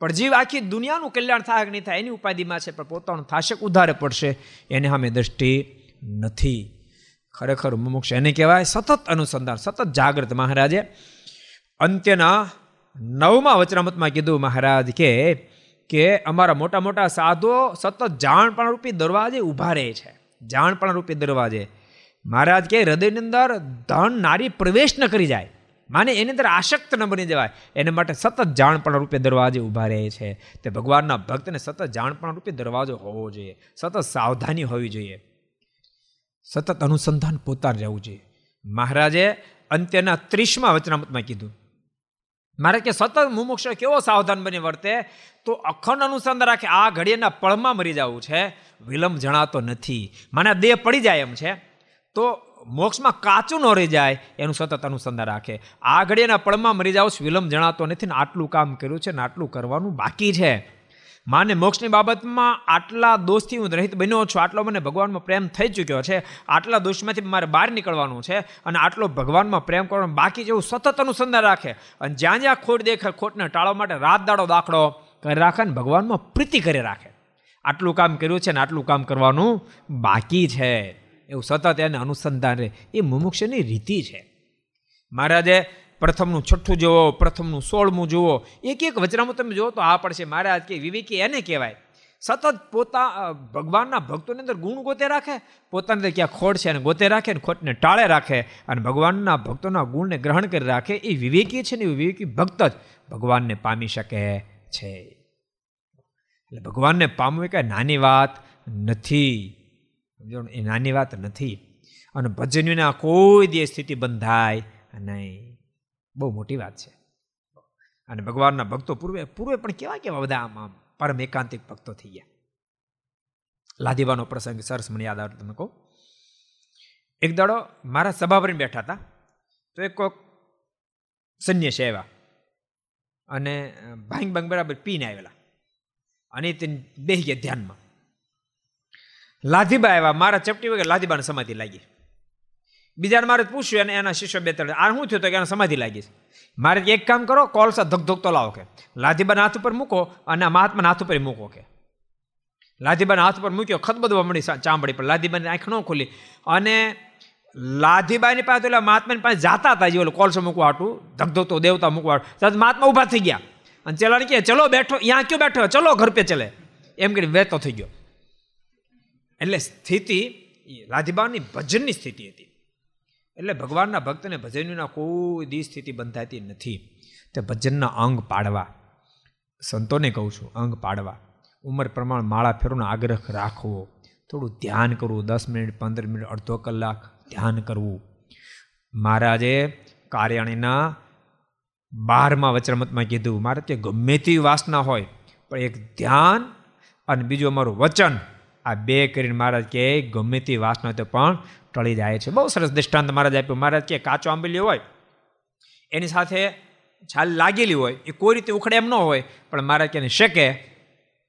પણ જીવ આખી દુનિયાનું કલ્યાણ થાય કે નહીં થાય, એની ઉપાધિમાં છે, પણ પોતાનું થાશે ઉધારે પડશે, એને સામે દ્રષ્ટિ નથી. ખરેખર મુમુક્ષ એને કહેવાય સતત અનુસંધાન, સતત જાગૃત મહારાજે. અંત્યના નવમા વચનામતમાં કીધું મહારાજ કે કે અમારા મોટા મોટા સાધુઓ સતત જાણપણ રૂપી દરવાજે ઊભા રહે છે. જાણપણ રૂપી દરવાજે. મહારાજ કે હૃદયની અંદર ધન નારી પ્રવેશ ન કરી જાય. માને એની અંદર આસક્ત ન બની જવાય. એને માટે સતત જાણપણ રૂપે દરવાજે ઊભા રહે છે. તે ભગવાનના ભક્તને સતત જાણપણ રૂપે દરવાજો હોવો જોઈએ. સતત સાવધાની હોવી જોઈએ. સતત અનુસંધાન પોતા રહેવું જોઈએ. મહારાજે અંત્યના ત્રીસમાં વચનામતમાં કીધું. મારે કે સતત મુમુક્ષ કેવો સાવધાન બની વર્તે? તો અખંડ અનુસંધાન રાખે. આ ઘડીના પળમાં મરી જવું છે. વિલંબ જણાતો નથી. મને દેહ પડી જાય એમ છે. તો મોક્ષમાં કાચું ન રહી જાય એનું સતત અનુસંધાન રાખે. આ ઘડીના પળમાં મરી જાવ વિલંબ જણાતો નથી ને આટલું કામ કર્યું છે ને આટલું કરવાનું બાકી છે. માને મોક્ષની બાબતમાં આટલા દોષથી હું રહિત બન્યો છું, આટલો મને ભગવાનમાં પ્રેમ થઈ ચૂક્યો છે, આટલા દોષમાંથી મારે બહાર નીકળવાનું છે અને આટલો ભગવાનમાં પ્રેમ કરવાનો બાકી જેવું સતત અનુસંધાન રાખે. અને જ્યાં જ્યાં ખોટ દેખે, ખોટને ટાળવા માટે રાત દાડો દાખલો કરી રાખે ને ભગવાનમાં પ્રીતિ કરી રાખે. આટલું કામ કર્યું છે ને આટલું કામ કરવાનું બાકી છે. એવું સતત એને અનુસંધાન રહે. એ મુમુક્ષની રીતિ છે. મહારાજે પ્રથમનું છઠ્ઠું જુઓ, પ્રથમનું સોળમું જુઓ. એક એક વચનામાં તમે જુઓ તો આ પડશે. મહારાજ કે વિવેકી એને કહેવાય. સતત પોતા ભગવાનના ભક્તોની અંદર ગુણ ગોતે રાખે, પોતાની અંદર ક્યાં ખોટ છે અને ગોતે રાખે અને ખોટને ટાળે રાખે અને ભગવાનના ભક્તોના ગુણને ગ્રહણ કરી રાખે. એ વિવેકી છે ને એ વિવેકી ભક્ત જ ભગવાનને પામી શકે છે. એટલે ભગવાનને પામવું કાંઈ નાની વાત નથી. એ નાની વાત નથી. અને ભજનના કોઈ દે સ્થિતિ બંધાય નહીં. બહુ મોટી વાત છે. અને ભગવાનના ભક્તો પૂર્વે પૂર્વે પણ કેવા કેવા બધા આમ આમ પરમ એકાંતિક ભક્તો થઈ ગયા. લાદીવાનો પ્રસંગ સરસ મને યાદ આવે તમે કહું. એક દાડો મારા સભા ભરીને બેઠા હતા, તો એક કોઈક સંન્યાસી આવ્યા અને ભાંગ ભાંગ બરાબર પીને આવેલા. અને તે બેહી ગયા ધ્યાનમાં. લાધીબા આવ્યા, મારા ચપટી વગર લાધીબાને સમાધિ લાગી. બીજાને મારે પૂછ્યું અને એના શિષ્ય બે ત્રણ આ શું થયું? તો કે એને સમાધિ લાગી મારે એક કામ કરો કોલસા ધકધકતો લાવો કે. લાધીબાના હાથ ઉપર મૂકો અને મહાત્માના હાથ ઉપર મૂકો કે. લાધીબાના હાથ ઉપર મૂક્યો, ખતબદવા મળી ચામડી પર. લાધીબાની આંખ ન ખુલી. અને લાધીબાની પાસે એટલે મહાત્માની પાસે જાતા હતા જે ઓલું કોલસો મૂકવા હાટું ધકધકતો દેવતા મૂકવા હાટું. મહાત્મા ઊભા થઈ ગયા. અને ચેલાણી કહે, ચલો બેઠો ત્યાં ક્યો બેઠો ચલો ઘર પે ચલે. એમ કરી વેતો થઈ ગયો. એટલે સ્થિતિ લાધીબાની ભજનની સ્થિતિ હતી. એટલે ભગવાનના ભક્તને ભજનના કોઈ દી સ્થિતિ બંધાતી નથી. તે ભજનના અંગ પાડવા. સંતોને કહું છું, અંગ પાડવા. ઉંમર પ્રમાણ, માળા ફેરવાનો આગ્રહ રાખવો. થોડું ધ્યાન કરવું, દસ મિનિટ, પંદર મિનિટ, અડધો કલાક ધ્યાન કરવું. મહારાજે કાર્યાણીના બારમા વચરમતમાં કીધું, મારે તે ગમે તેવી વાસના હોય, પણ એક ધ્યાન અને બીજું અમારું વચન આ બે કરીને મહારાજ કે ગમે તે વાસના તો પણ ટળી જાય છે. બહુ સરસ દૃષ્ટાંત મહારાજ આપ્યું. મહારાજ કે કાચો આંબલી હોય, એની સાથે છાલ લાગેલી હોય, એ કોઈ રીતે ઉખડે એમ ન હોય, પણ મહારાજ કે શેકે,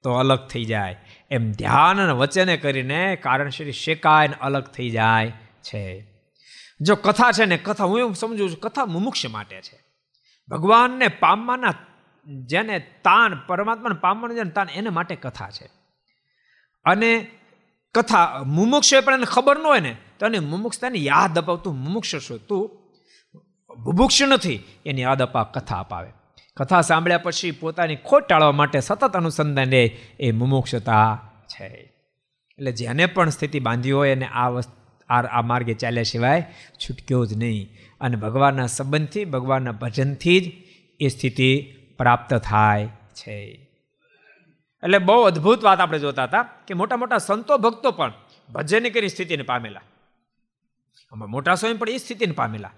તો અલગ થઈ જાય. એમ ધ્યાન અને વચને કરીને કારણ શરીર શેકાય અલગ થઈ જાય છે. જો કથા છે ને, કથા હું એવું સમજુ છું, કથા મુમુક્ષ માટે છે. ભગવાનને પામવાના જેને તાન, પરમાત્માને પામવાનું જેને તાન, એને માટે કથા છે. અને કથા, મુમુક્ષ પણ એને ખબર ન હોય ને, તો એને મુમુક્ષતાની યાદ અપાવતું મુમુક્ષ શું તું બુભુક્ષ નથી, એની યાદ અપા કથા અપાવે. કથા સાંભળ્યા પછી પોતાની ખોટ ટાળવા માટે સતત અનુસંધાન રહે એ મુમુક્ષતા છે. એટલે જેને પણ સ્થિતિ બાંધી હોય એને આ વસ્તુ, આ આ માર્ગે ચાલ્યા સિવાય છૂટક્યો જ નહીં. અને ભગવાનના સંબંધથી, ભગવાનના ભજનથી જ એ સ્થિતિ પ્રાપ્ત થાય છે. એટલે બહુ અદ્ભુત વાત આપણે જોતા હતા કે મોટા મોટા સંતો ભક્તો પણ ભજન કરી સ્થિતિને પામેલા. આમાં મોટા સ્વયં પણ એ સ્થિતિને પામેલા.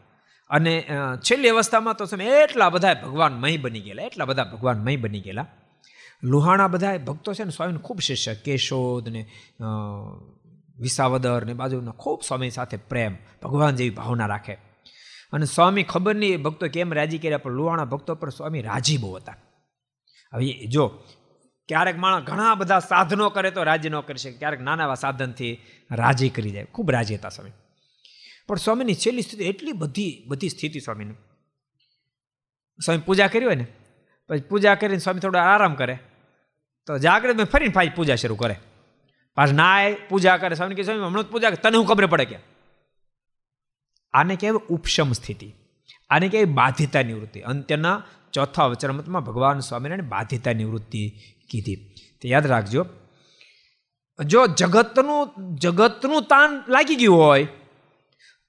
અને છેલ્લી અવસ્થામાં તો તમે એટલા બધા ભગવાન મય બની ગયેલા, એટલા બધા ભગવાન મય બની ગયેલા. લુહાણા બધા ભક્તો છે ને સ્વામીને ખૂબ શિષ્ય, કેશોદ ને વિસાવદર ને બાજુના ખૂબ સ્વામી સાથે પ્રેમ, ભગવાન જેવી ભાવના રાખે. અને સ્વામી ખબર નહીં ભક્તો કેમ રાજી કર્યા પણ લુહાણા ભક્તો પર સ્વામી રાજી બહુ હતા. હવે જો ક્યારેક માણસ ઘણા બધા સાધનો કરે તો રાજી ન કરી શકે. ક્યારેક નાના એવા સાધનથી રાજી કરી જાય. ખૂબ રાજી હતા સ્વામી. પણ સ્વામીની છેલ્લી સ્થિતિ એટલી બધી બધી સ્થિતિ સ્વામીની. સ્વામી પૂજા કરી હોય ને, પછી પૂજા કરીને સ્વામી થોડો આરામ કરે. તો જાગ્રત ફરીને પાછી પૂજા શરૂ કરે. પાછ નાય પૂજા કરે. સ્વામી કે સ્વામી, હમણાં પૂજા તને હું ખબર પડે કે આને કહેવાય ઉપશમ સ્થિતિ. આને કહેવાય બાધિતા નિવૃત્તિ. અંત્યના ચોથા વચરમતમાં ભગવાન સ્વામિનારાયણ બાધિતા નિવૃત્તિ કીધી. તે યાદ રાખજો. જો જગતનું જગતનું તાન લાગી ગયું હોય,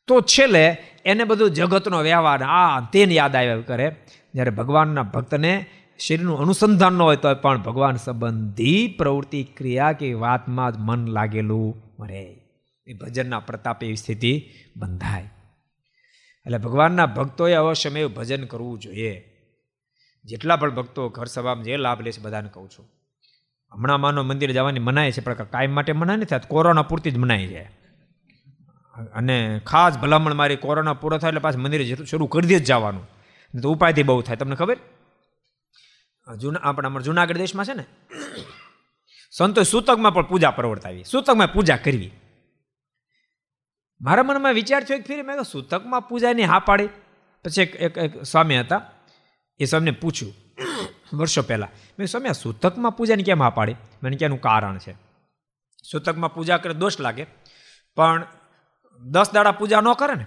તો છેલ્લે એને બધું જગતનો વ્યવહાર આ તેને યાદ આવ્યા કરે. જ્યારે ભગવાનના ભક્તને શરીરનું અનુસંધાન ન હોય તો પણ ભગવાન સંબંધી પ્રવૃત્તિ, ક્રિયા કે વાતમાં જ મન લાગેલું રહે એ ભજનના પ્રતાપે એવી સ્થિતિ બંધાય. એટલે ભગવાનના ભક્તોએ અવશ્ય ભજન કરવું જોઈએ. જેટલા પણ ભક્તો ઘર સભામાં જે લાભ લે છે બધાને કહું છું. હમણાં માનો મંદિર જવાની મનાય છે, પણ કાયમ માટે મનાય નથી કોરોના પૂરતી જ મનાય છે. અને ખાસ ભલામણ મારી કોરોના પૂરો થાય એટલે પાછું મંદિરે શરૂ કરી દે જ જવાનું. તો ઉપાયથી બહુ થાય. તમને ખબર? જૂના આપણે અમારા જુનાગઢ દેશમાં છે ને, સંતો સૂતકમાં પણ પૂજા પ્રવર્તાવી સૂતકમાં પૂજા કરવી. મારા મનમાં વિચાર થયો એક ફેરી. મેં સૂતકમાં પૂજાની હા પાડી. પછી એક એક સ્વામી હતા. એ સ્વામીને પૂછ્યું, વર્ષો પહેલાં, મેં સ્વામી, આ સૂતકમાં પૂજાની કેમ હા પાડી? મને કે કારણ છે? સૂતકમાં પૂજા કરે દોષ લાગે, પણ દસ દાડા પૂજા ન કરે ને,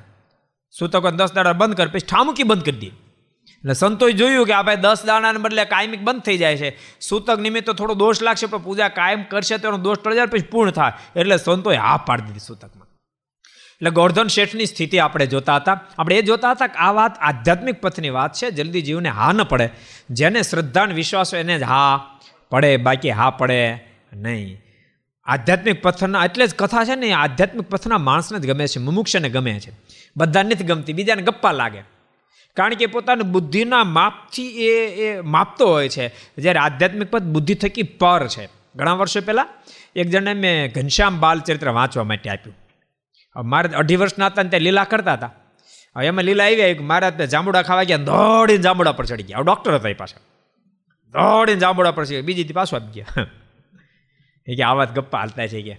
સૂતકો દસ દાડા બંધ કરે, પછી ઠામુકી બંધ કરી દે. એટલે સંતોએ જોયું કે આ ભાઈ દસ દાણાને બદલે કાયમિક બંધ થઈ જાય છે. સૂતક નિમિત્ત થોડો દોષ લાગશે, પણ પૂજા કાયમ કરશે તો એનો દોષ ટળી જાય પછી પૂર્ણ થાય. એટલે સંતોએ હા પાડી દીધી સૂતકમાં. એટલે ગોર્ધન શેઠની સ્થિતિ આપણે જોતા હતા. આપણે એ જોતા હતા કે આ વાત આધ્યાત્મિક પથની વાત છે, જલ્દી જીવને હા ન પડે. જેને શ્રદ્ધા વિશ્વાસ હોય એને જ હા પડે, બાકી હા પડે નહીં. આધ્યાત્મિક પથના, એટલે જ કથા છે ને, આધ્યાત્મિક પથના માણસને જ ગમે છે, મુમુક્ષને ગમે છે. બધા નથી ગમતી, બીજાને ગપ્પા લાગે. કારણ કે પોતાની બુદ્ધિના માપથી એ એ માપતો હોય છે. જ્યારે આધ્યાત્મિક પથ બુદ્ધિ થકી પર છે. ઘણા વર્ષો પહેલાં એક જણે મેં ઘનશ્યામ બાલચરિત્ર વાંચવા માટે આપ્યું. મારે અઢી વર્ષના હતા ને ત્યાં લીલા કરતા હતા. હવે એમાં લીલા આવી આવી મારા જાંબુડા ખાવા ગયા દોડીને જાંબુડા પર ચડી ગયા. ડૉક્ટર હતા એ પાછા. દોડીને જાંબુડા પર ચડી બીજી પાછું આપી ગયા. એ કે આવા ગપ્પા હાલતા છે કે.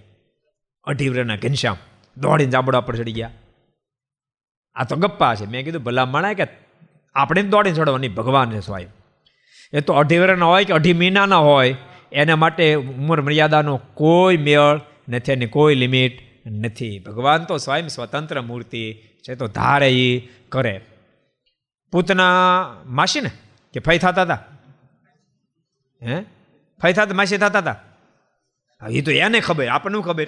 અઢી વર્ષના ઘનશ્યામ દોડીને જાંબુડા પર ચડી ગયા. આ તો ગપ્પા છે. મેં કીધું, ભલા મણાય કે આપણે દોડીને ચડવાની, ભગવાન છે સ્વાય. એ તો અઢી વર્ષના હોય કે અઢી મહિનાના હોય, એના માટે ઉંમર મર્યાદાનો કોઈ મેળ નથી, એની કોઈ લિમિટ નથી. ભગવાન તો સ્વયં સ્વતંત્ર મૂર્તિ છે તો ધારે એ કરે. પૂતના માસી ને? કે ફઈ થતા હતા હે? ફઈ થતા માસી થતા હતા એ તો એને ખબર આપણને ખબર.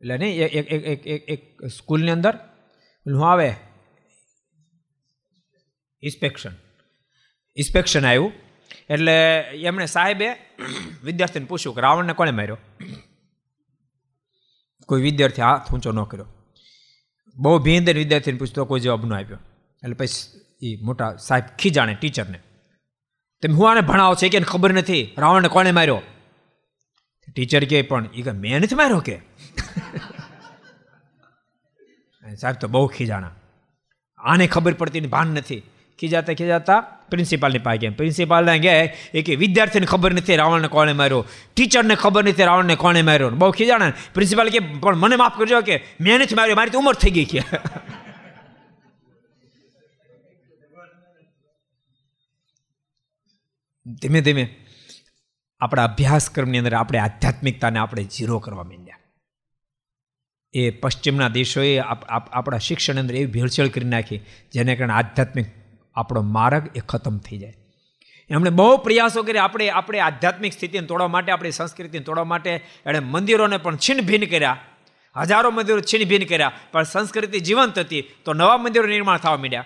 એટલે નહીં એક એક એક એક એક સ્કૂલની અંદર હું આવે? ઇન્સ્પેક્શન. ઇન્સ્પેક્શન આવ્યું. એટલે એમણે સાહેબે વિદ્યાર્થીને પૂછ્યું કે રાવણને કોણે માર્યો? કોઈ વિદ્યાર્થી હાથ ઊંચો ન કર્યો. બહુ ભીંદર વિદ્યાર્થીને પૂછતો કોઈ જવાબ ન આપ્યો. એટલે પછી એ મોટા સાહેબ ખીજાણે ટીચરને. તમે હું આને ભણાવો છે કે ખબર નથી? રાવણને કોણે માર્યો? ટીચર કહે પણ એ કે મેં નથી માર્યો કે. સાહેબ તો બહુ ખીજાણા. આને ખબર પડતી ભાન નથી. ખીજાતા ખીજાતા પ્રિન્સિપાલની પાસે ગયા પ્રિન્સિપાલને ગયા એ કે વિદ્યાર્થીને ખબર નથી રાવણને કોણે માર્યો. ટીચરને ખબર નથી રાવણને કોણે માર્યો. બહુ ખીજાણે પ્રિન્સિપાલ કે પણ મને માફ કરજો કે મેં નથી માર્યો, મારી તો ઉંમર થઈ ગઈ કે. ધીમે ધીમે આપણા અભ્યાસક્રમની અંદર આપણે આધ્યાત્મિકતાને આપણે ઝીરો કરવા માંડ્યા. એ પશ્ચિમના દેશોએ આપણા શિક્ષણ અંદર એવી ભેળસેળ કરી નાખી, જેને કારણે આધ્યાત્મિક આપણો માર્ગ એ ખતમ થઈ જાય. એમણે બહુ પ્રયાસો કર્યા. આપણે આપણે આધ્યાત્મિક સ્થિતિને તોડવા માટે, આપણી સંસ્કૃતિને તોડવા માટે એણે મંદિરોને પણ છીન કર્યા. હજારો મંદિરો છીનભીન કર્યા. પણ સંસ્કૃતિ જીવંત હતી તો નવા મંદિરો નિર્માણ થવા માંડ્યા.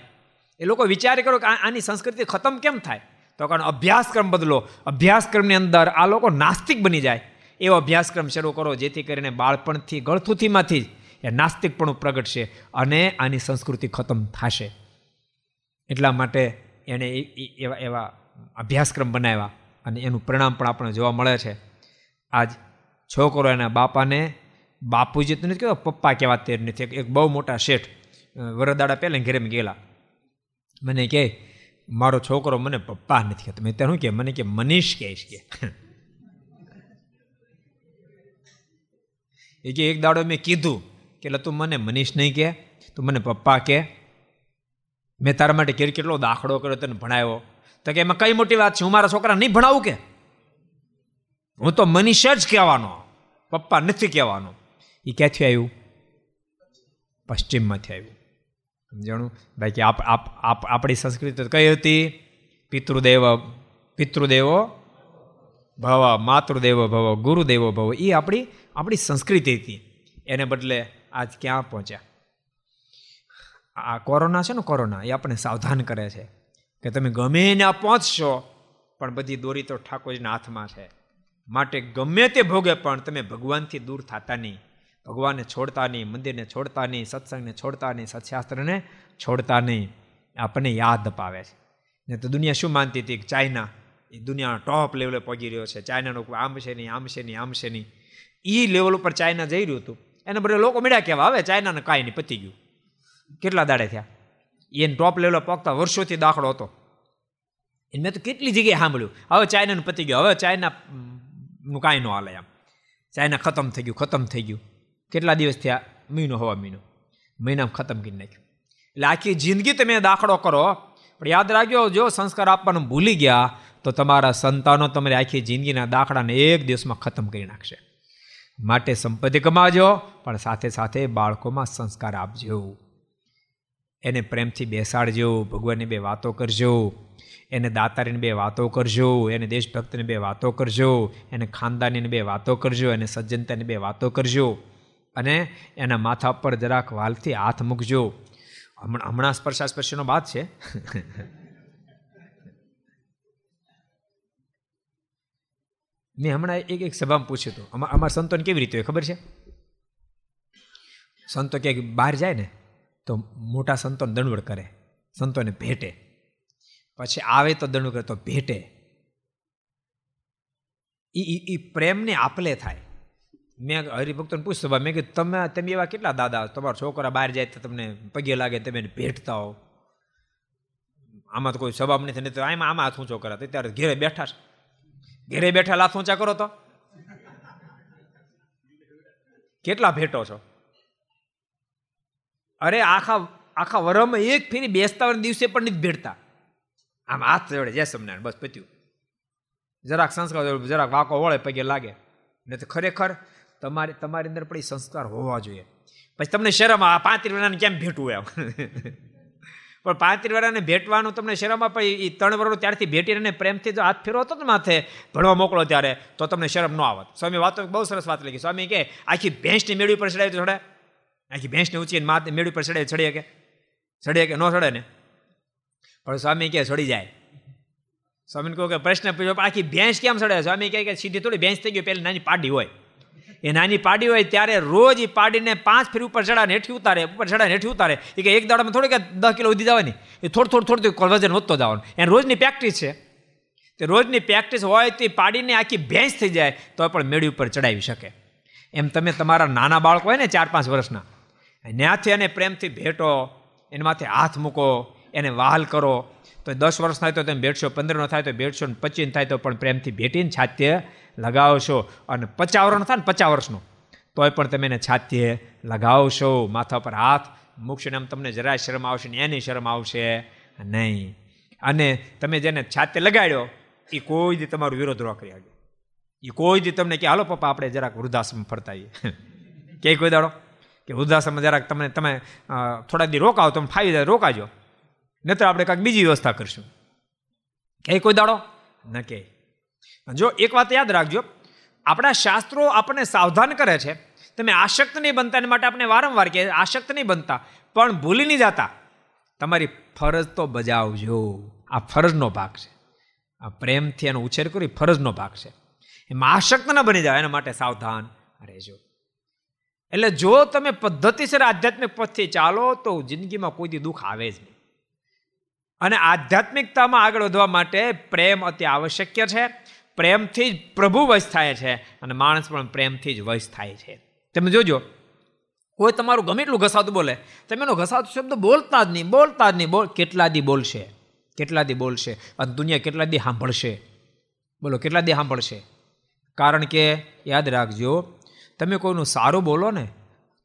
એ લોકો વિચાર કરો કે આની સંસ્કૃતિ ખતમ કેમ થાય? તો કારણ અભ્યાસક્રમ બદલો. અભ્યાસક્રમની અંદર આ લોકો નાસ્તિક બની જાય. એવો અભ્યાસક્રમ શરૂ કરો જેથી કરીને બાળપણથી, ગળથુથીમાંથી જ એ નાસ્તિકપણું પ્રગટશે અને આની સંસ્કૃતિ ખતમ થશે. એટલા માટે એણે એવા એવા અભ્યાસક્રમ બનાવ્યા અને એનું પરિણામ પણ આપણે જોવા મળે છે. આજ છોકરો એના બાપાને બાપુજી તો નથી કહેવાય પપ્પા કહેવા તે નથી. એક બહુ મોટા શેઠ વરદાડા પહેલાં ઘરે ગયેલા. મને કહે મારો છોકરો મને પપ્પા નથી કહેતો. મેં ત્યાં શું કે, મને કે મનીષ કહીશ કે. એ કે, એક દાડો મેં કીધું કે એટલે તું મને મનીષ નહીં કહે, તું મને પપ્પા કે મેં તારા માટે ઘેર કેટલો દાખલો કર્યો તને ભણાવ્યો? તો કે એમાં કઈ મોટી વાત છે? હું મારા છોકરા નહીં ભણાવું કે? હું તો મનીષ જ કહેવાનો. પપ્પા નથી કહેવાનો. એ ક્યાંથી આવ્યું? પશ્ચિમમાંથી આવ્યું. સમજાણું? બાકી આપ આપ આપણી સંસ્કૃતિ કઈ હતી? પિતૃદેવ, પિતૃદેવો ભવ, માતૃદેવો ભવ, ગુરુદેવો ભવ એ આપણી આપણી સંસ્કૃતિ હતી. એને બદલે આજ ક્યાં પહોંચ્યા? આ કોરોના છે ને કોરોના, એ આપણને સાવધાન કરે છે. કે તમે ગમે એને પહોંચશો, પણ બધી દોરી તો ઠાકોરજીના હાથમાં છે. માટે ગમે તે ભોગે, પણ તમે ભગવાનથી દૂર થતા નહીં. ભગવાનને છોડતા નહીં, મંદિરને છોડતા નહીં, સત્સંગને છોડતા નહીં, સત્શાસ્ત્રને છોડતા નહીં. આપણને યાદ અપાવે છે. ને તો દુનિયા શું માનતી હતી? કે ચાઇના. એ દુનિયાનો ટોપ લેવલે પહોંચી રહ્યો છે. ચાઇનાનો આમ છે નહીં, આમ છે નહીં, આમ છે નહીં. એ લેવલ ઉપર ચાઇના જઈ રહ્યું હતું. એને બધા લોકો મળ્યા કહેવા, હવે ચાઇનાને કાંઈ નહીં, પતી ગયું. કેટલા દાડે થયા? એને ટોપ લેવલે પહોંચતા વર્ષોથી દાખલો હતો. એને મેં તો કેટલી જગ્યાએ સાંભળ્યું. હવે ચાઇનાનું પતી ગયું. હવે ચાઇના નું કાંઈ ન હાલે એમ ચાઇના ખતમ થઈ ગયું, ખતમ થઈ ગયું. કેટલા દિવસ થયા? મહિનો, હવા મહિનો. મહિનામાં ખતમ કરી નાખ્યું. એટલે આખી જિંદગી તમે દાખલો કરો. પણ યાદ રાખજો, જો સંસ્કાર આપવાનું ભૂલી ગયા, તો તમારા સંતાનો તમારી આખી જિંદગીના દાખલાને એક દિવસમાં ખતમ કરી નાખશે. માટે સંપત્તિ કમાજો, પણ સાથે સાથે બાળકોમાં સંસ્કાર આપજો. એને પ્રેમથી બેસાડજો, ભગવાનની બે વાતો કરજો, એને દાતારીની બે વાતો કરજો, એને દેશભક્તની બે વાતો કરજો, એને ખાનદાનીની બે વાતો કરજો, એને સજ્જનતાની બે વાતો કરજો અને એના માથા પર જરાક વાલથી હાથ મૂકજો. હમણાં હમણાં સ્પર્શાસ્પર્શીનો વાત છે. મેં હમણાં એક એક સભામાં પૂછ્યું હતું. અમારા સંતોને કેવી રીતે હોય ખબર છે? સંતો ક્યાંક બહાર જાય ને? તો મોટા સંતો દંડવડ કરે, સંતોને ભેટે. પછી આવે તો દંડવડ કરે, તો ભેટે. એ પ્રેમને આપલે થાય. મેં હરિભક્તોને પૂછતો મેં કીધું, તમે તમે એવા કેટલા દાદા? તમારા છોકરા બહાર જાય તો તમને પગે લાગે, તમે એને ભેટતા હો આમાં તો કોઈ સ્વભાવ નથી, નહીં તો આમાં આમાં હાથ ઊંચો કરા ત્યારે ઘેરે બેઠા ઘેરે બેઠા હાથ ઊંચા કરો તો? કેટલા ભેટો છો? અરે આખા આખા વરમાં એક ફેરી બેસતા દિવસે પણ નથી ભેડતા આમ હાથ જોડે, જય સમનારાયણ બસ પત્યું. જરાક સંસ્કાર જરાક વાકો વળે, પગે લાગે. ને તો ખરેખર તમારે, તમારી અંદર પણ સંસ્કાર હોવા જોઈએ. પછી તમને શરમ, આ પાંત્રી વર્ષને કેમ ભેટવું એમ? પણ પાંત્રી વર્ષને ભેટવાનું તમને શરમ આપે એ ત્રણ વર્ષ ત્યારથી ભેટીને પ્રેમથી જો હાથ ફેરવો હતો ને માથે, ભણવા મોકલો ત્યારે, તો તમને શરમ ન આવત. સ્વામી, વાતો બહુ સરસ વાત લખી. સ્વામી કે, આખી ભેંસની મેળવી પર ચડાવી તો આખી ભેંસને ઊંચી માથે મેળવી પર ચડે ચડે કે? ચડે કે ન ચડે ને? પણ સ્વામી કે ચડી જાય. સ્વામીને કહું કે, પ્રશ્ન પૂછ્યો આખી ભેંસ કેમ ચડે? સ્વામી કહે કે, સીધી થોડી ભેંસ થઈ ગઈ, પેલી નાની પાડી હોય. એ નાની પાડી હોય ત્યારે રોજ એ પાડીને પાંચ ફેર ઉપર ચડાને, હેઠી ઉતારે, ઉપર ચડાને, હેઠી ઉતારે. એ કે એક દાડામાં થોડી કે દસ કિલો ઉધી જવાની. એ થોડું થોડું થોડું વજન વધતો જવાનું. એને રોજની પ્રેક્ટિસ છે. તે રોજની પ્રેક્ટિસ હોય તે પાડીને આખી ભેંસ થઈ જાય, તો પણ મેળી ઉપર ચડાવી શકે. એમ તમે તમારા નાના બાળકો હોય ને, ચાર પાંચ વર્ષના ત્યાંથી એને પ્રેમથી ભેટો એને માથે હાથ મૂકો, એને વહાલ કરો. તો દસ વર્ષ થાય તો તમે ભેટશો, પંદરનો થાય તો ભેટશો, ને પચીસ થાય તો પણ પ્રેમથી ભેટીને છાત્ય લગાવશો. અને પચાવરણ થાય ને પચાસ વર્ષનો, તોય પણ તમે એને છાત્ય લગાવશો. માથા પર હાથ મૂકશો ને આમ તમને જરાય શરમ આવશે ને એની શરમ આવશે નહીં. અને તમે જેને છાત્ય લગાડ્યો એ કોઈ દી તમારો વિરોધ ન કરી એ કોઈ દી તમને કે, હાલો પપ્પા, આપણે જરાક વૃદ્ધાશ્રમ ફરતા કે કોઈ દાડો? કે વૃદ્ધાશ્રમમાં જરાક તમને, તમે થોડા દી રોકાવો તમે ફાવી જાય રોકાજો. નહીતર આપણે કાંઈક બીજી વ્યવસ્થા કરશું. કે કોઈ દાડો? ન કે જો એક વાત યાદ રાખજો, આપણા શાસ્ત્રો આપણને સાવધાન કરે છે. તમે આશક્ત નહીં બનતા, એના માટે આપણે વારંવાર કે આશક્ત નહીં બનતા, પણ ભૂલી નહીં જતા. તમારી ફરજ તો બજાવજો. આ ફરજનો ભાગ છે. આ પ્રેમથી એનો ઉછેર કરી ફરજનો ભાગ છે. એમાં આશક્ત ન બની જાય એના માટે સાવધાન રહેજો. એટલે જો તમે પદ્ધતિસર આધ્યાત્મિક પથથી ચાલો તો જિંદગીમાં કોઈથી દુઃખ આવે જ નહીં. અને આધ્યાત્મિકતામાં આગળ વધવા માટે પ્રેમ અતિ આવશ્યક છે. પ્રેમથી જ પ્રભુ વશ થાય છે અને માણસ પણ પ્રેમથી જ વશ થાય છે. તમે જોજો, કોઈ તમારું ગમે એટલું ઘસાતું બોલે, તમે એનો ઘસાતું શબ્દ બોલતા જ નહીં, બોલતા જ નહીં, બોલ કેટલા દી બોલશે કેટલા દી બોલશે અને દુનિયા કેટલા દી સાંભળશે? બોલો કેટલા દી સાંભળશે? કારણ કે, યાદ રાખજો તમે કોઈનું સારું બોલો ને,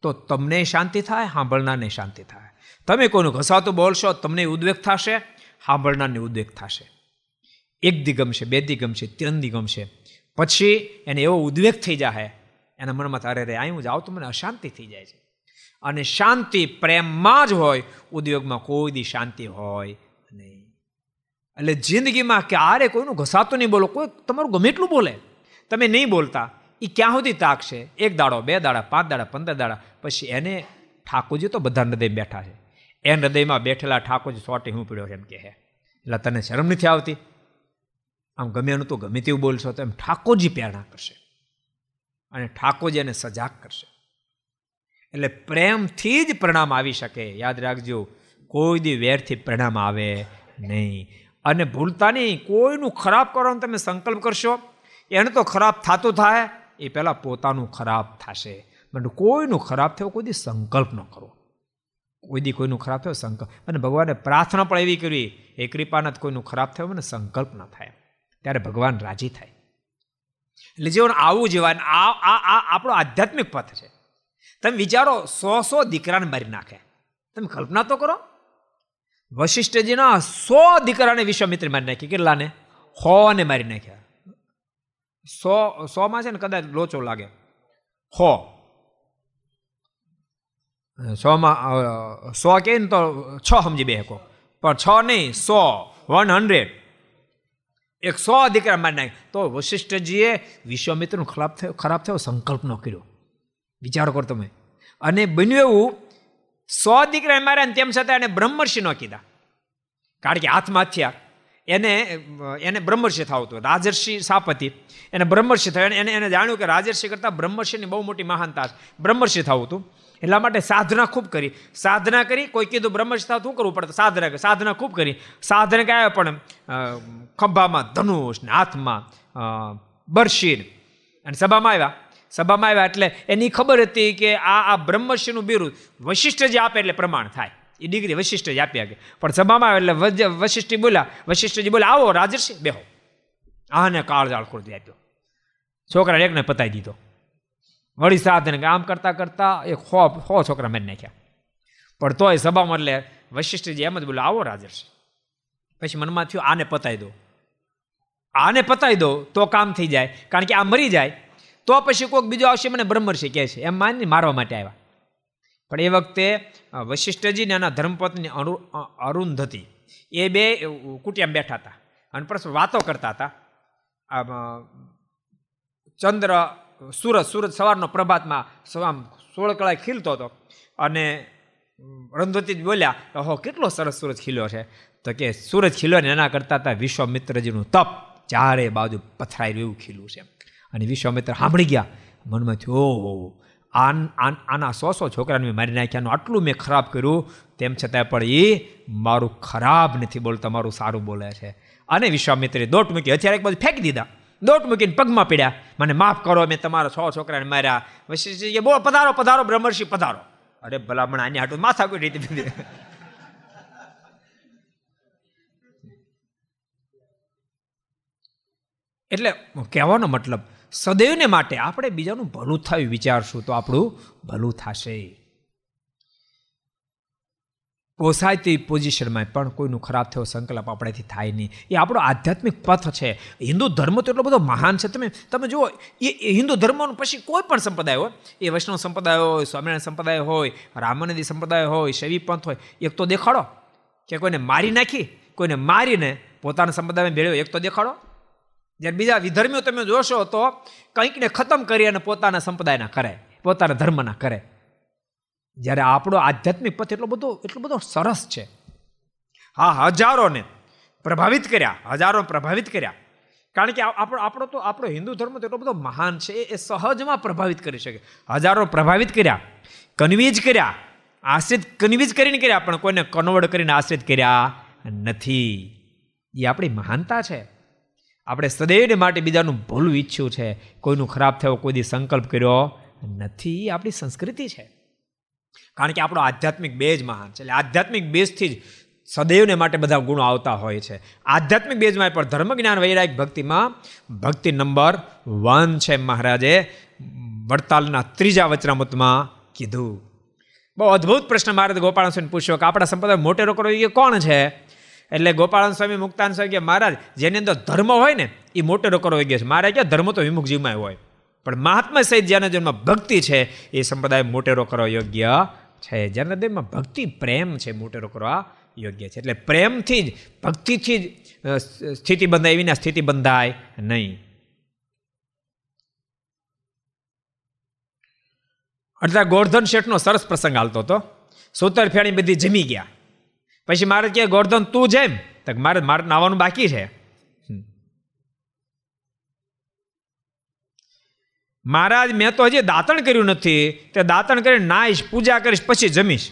તો તમને શાંતિ થાય, સાંભળનારને શાંતિ થાય. તમે કોઈનું ઘસાતું બોલશો, તમને ઉદ્વેગ થશે, સાંભળનારને ઉદ્વેગ થશે. એક દી ગમશે બે દી ગમશે ત્રણ દી ગમશે પછી એને એવો ઉદ્વેગ થઈ જાય એના મનમાં તારે રે આવ્યું જાવ તો મને અશાંતિ થઈ જાય છે. અને શાંતિ પ્રેમમાં જ હોય, ઉદ્યોગમાં કોઈ દી શાંતિ હોય નહીં. એટલે જિંદગીમાં ક્યારે કોઈનું ઘસાતું નહીં બોલો, કોઈ તમારું ગમે એટલું બોલે. તમે નહીં બોલતા. એ ક્યાં સુધી તાકશે? એક દાડો, બે દાડા, પાંચ દાડા, પંદર દાડા. પછી એને ઠાકોરજી તો બધા હૃદય બેઠા છે. એને હૃદયમાં બેઠેલા ઠાકોરજી સોટી હું પીડ્યો એમ કહે એટલે તને શરમ નથી આવતી? આમ ગમે એનું તો ગમે તેવું બોલશો તો એમ ઠાકોરજી પ્રેરણા કરશે. અને ઠાકોરજી એને સજાગ કરશે. એટલે પ્રેમથી જ પરિણામ આવી શકે. યાદ રાખજો, કોઈ દી વેરથી પરિણામ આવે નહીં. અને ભૂલતા નહીં. કોઈનું ખરાબ કરવાનો તમે સંકલ્પ કરશો, એને તો ખરાબ થતું થાય. એ પહેલાં પોતાનું ખરાબ થશે. માટે કોઈનું ખરાબ થયો, કોઈ દી સંકલ્પ ન કરો. કોઈ દી કોઈનું ખરાબ થયો, સંકલ્પ. અને ભગવાને પ્રાર્થના પણ એવી કરવી એ કૃપાનાથ, કોઈનું ખરાબ થયો મને સંકલ્પ ન થાય. ત્યારે ભગવાન રાજી થાય. એટલે જીવન આવું જીવન આ આ આ આપણો આધ્યાત્મિક પથ છે. તમે વિચારો, સો સો દીકરાને મારી નાખે. તમે કલ્પના તો કરો. વશિષ્ઠજીના સો દીકરાને વિશ્વામિત્ર મારી નાખી. કેટલાને? હો ને મારી નાખ્યા. સો સોમાં છે ને કદાચ લોચો લાગે. હો. સોમાં સો કહે ને તો છ સમજી બે શકો પણ છ નહીં સો. One hundred. એક સો દીકરા મારી નાખે. તો વશિષ્ઠજીએ વિશ્વામિત્રનો ખરાબ થયો ખરાબ થયો સંકલ્પ ન કર્યો. વિચારો કરો તમે. અને બન્યું એવું સો દીકરા માર્યા ને તેમ છતાં એને બ્રહ્મર્ષિ ન કીધા. કારણ કે થયા એને એને બ્રહ્મર્ષિ થવું રાજર્ષિ સાપતિ. એને બ્રહ્મર્ષિ થયો. એને એને જાણ્યું કે રાજર્ષિ કરતાં બ્રહ્મર્ષિની બહુ મોટી મહાનતા બ્રહ્મર્ષિ થવું હતું. એટલા માટે સાધના ખૂબ કરી. સાધના કરી, કોઈ કીધું બ્રહ્મર્ષિ થાવ શું કરવું પડતું સાધના કરી. સાધના ખૂબ કરી. સાધના કયા પણ ખંભામાં ધનુષ ને હાથમાં બરશીર. અને સભામાં આવ્યા. સભામાં આવ્યા એટલે એની ખબર હતી કે આ આ બ્રહ્મર્ષિનું બિરુદ વશિષ્ઠ જે આપે એટલે પ્રમાણ થાય. એ ડિગ્રી વશિષ્ઠ જ આપી શકે. પણ સભામાં આવે એટલે વશિષ્ઠી બોલ્યા વશિષ્ઠજી બોલ્યા આવો, રાજર્ષિ, બેહો. આને કાળજાળ ખોરતી આપ્યો. છોકરા એકને પતાવી દીધો. વળી સાધન કે, આમ કરતા કરતા એ ખો ખો છોકરા મેં નાખ્યા. પણ તોય સભામાં એટલે વશિષ્ઠજી એમ જ બોલ્યા આવો, રાજર્ષિ. પછી મનમાં થયું, આને પતાવી દો. આને પતાવી દો? તો કામ થઈ જાય. કારણ કે આ મરી જાય. તો પછી કોઈક બીજો આવશે, મને બ્રહ્મર્ષિ કહે છે. એમ માની મારવા માટે આવ્યા. પણ એ વખતે વશિષ્ઠજી ને એના ધર્મપત્ની અરુ અરુંધતી, એ બે કુટિયામાં બેઠા હતા અને પરસ્પર વાતો કરતા હતા. ચંદ્ર, સૂરજ સૂરજ સવારનો પ્રભાતમાં સવામ સોળ કળાએ ખીલતો હતો અને રંધવતી બોલ્યા, ઓહો, કેટલો સરસ સૂરજ ખીલ્યો છે. તો કે, સૂરજ ખીલ્યો ને એના કરતા હતા વિશ્વામિત્રજીનું તપ ચારે બાજુ પથરાઈ એવું ખીલું છે. અને વિશ્વામિત્ર સાંભળી ગયા, મનમાં થયું ઓહો. આન આન, આના સો સો છોકરાને મેં મારી નાખ્યાનું આટલું મેં ખરાબ કર્યું. તેમ છતાં પણ એ મારું ખરાબ નથી બોલતા, મારું સારું બોલે છે. અને વિશ્વામિત્રે દોટ મૂકી અત્યારે એક બાજુ ફેંકી દીધા. દોટ મૂકીને પગમાં પીડ્યા. મને માફ કરો, મેં તમારા છ છોકરાને માર્યા. વશિષ્ઠજીએ બોલ, પધારો પધારો, બ્રહ્મર્ષિ, પધારો. અરે ભલામણ, આની હાટું માથા કોઈ રીતે એટલે કહેવાનો મતલબ સદૈવને માટે આપણે બીજાનું ભલું થયું વિચારશું તો આપણું ભલું થશે. પોસાયતી પોઝિશનમાં પણ કોઈનું ખરાબ થયો, સંકલ્પ આપણેથી થાય નહીં. એ આપણો આધ્યાત્મિક પથ છે. હિન્દુ ધર્મ તો એટલો બધો મહાન છે. તમે તમે જુઓ એ હિન્દુ ધર્મનું પછી કોઈ પણ સંપ્રદાય હોય, એ વૈષ્ણવ સંપ્રદાય હોય, સ્વામિનારાયણ સંપ્રદાય હોય, રામાનંદી સંપ્રદાય હોય, શૈવી પંથ હોય, એક તો દેખાડો કે કોઈને મારી નાખી, કોઈને મારીને પોતાના સંપ્રદાયમાં ભેળ્યો, એક તો દેખાડો. જ્યારે બીજા વિધર્મીઓ તમે જોશો તો કંઈકને ખતમ કરી અને પોતાના સંપ્રદાયના કરે, પોતાના ધર્મના કરે. જ્યારે આપણો આધ્યાત્મિક પથ એટલો બધો એટલો બધો સરસ છે. હા, હજારોને પ્રભાવિત કર્યા, હજારો પ્રભાવિત કર્યા. કારણ કે આપણો આપણો તો, આપણો હિન્દુ ધર્મ તો એટલો બધો મહાન છે, એ સહજમાં પ્રભાવિત કરી શકે. હજારો પ્રભાવિત કર્યા, કન્વીજ કર્યા, આશ્રિત, કન્વીજ કરીને કર્યા, પણ કોઈને કન્વર્ટ કરીને આશ્રિત કર્યા નથી. એ આપણી મહાનતા છે. આપણે સદૈવને માટે બીજાનું ભૂલું ઈચ્છ્યું છે, કોઈનું ખરાબ થયો, કોઈ દી સંકલ્પ કર્યો નથી. આપણી સંસ્કૃતિ છે. કારણ કે આપણો આધ્યાત્મિક બેજ મહાન છે. એટલે આધ્યાત્મિક બેઝથી જ સદૈવને માટે બધા ગુણો આવતા હોય છે. આધ્યાત્મિક બેઝમાં પણ ધર્મ જ્ઞાન વૈરાગ, ભક્તિમાં ભક્તિ નંબર વન છે મહારાજે. વડતાલના ત્રીજા વચનામૃતમાં કીધું. બહુ અદ્ભુત પ્રશ્ન, મહારાજ ગોપાલ પૂછ્યો કે આપણા સંપ્રદાય મોટેરો કરો એ કોણ છે? એટલે ગોપાળન સ્વામી મુક્તાન સ્વામી કે, મહારાજ, જેની અંદર ધર્મ હોય ને, એ મોટેરો કરો ગયો છે મારે કે ધર્મ તો વિમુખ જીવમાં હોય, પણ મહાત્મા સહિત જેના જન્મ ભક્તિ છે, એ સંપ્રદાય મોટેરો કરવા યોગ્ય છે. જેના દેહમાં ભક્તિ, પ્રેમ છે, મોટેરો કરવા યોગ્ય છે. એટલે પ્રેમથી જ, ભક્તિથી જ સ્થિતિ બંધાય વિના સ્થિતિ બંધાય નહીં. અડધા ગોરધન શેઠનો સરસ પ્રસંગ હાલતો હતો. સૂતર ફેણી બધી જમી ગયા. પછી મારે કહે ગોર્ધન, તું જેમ. તો મારે મારે નાવાનું બાકી છે. મહારાજ, મેં તો હજી દાંતણ કર્યું નથી. તે દાંતણ કરીને નાઈશ પૂજા કરીશ, પછી જમીશ.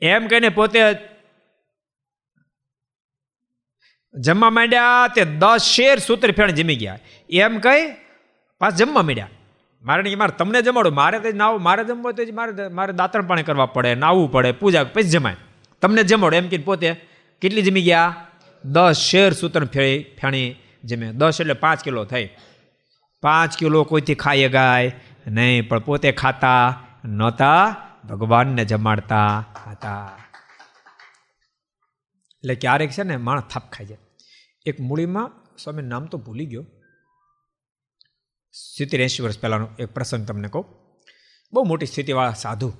એમ કહીને પોતે જમવા માંડ્યા, તે દસ શેર સૂત્ર ફેણ જમી ગયા. એમ કહી પાછ જમવા માંડ્યા. મારે નહીં મારે તમને જમાડું. મારે તો નાવું મારે જમવું તો મારે મારે દાંતણ પાણી કરવા પડે નાવું પડે, પૂજા, પછી જમાય. તમને જમાડો. એમ કે પોતે કેટલી જમી ગયા? દસ શેર સૂત્ર ફેણી ફેણી જમે. દસ એટલે પાંચ કિલો થઈ. પાંચ કિલો કોઈથી ખાઈ ગાય? નહીં, પણ પોતે ખાતા નહોતા, ભગવાનને જમાડતા હતા. એટલે ક્યારેક છે ને, માણસ થાપ ખાઈ જાય. એક મૂળીમાં સ્વામી નામ તો ભૂલી ગયો. સિત્તેર એંશી વર્ષ પહેલાંનો એક પ્રસંગ તમને કહું. બહુ મોટી સ્થિતિવાળા સાધુ.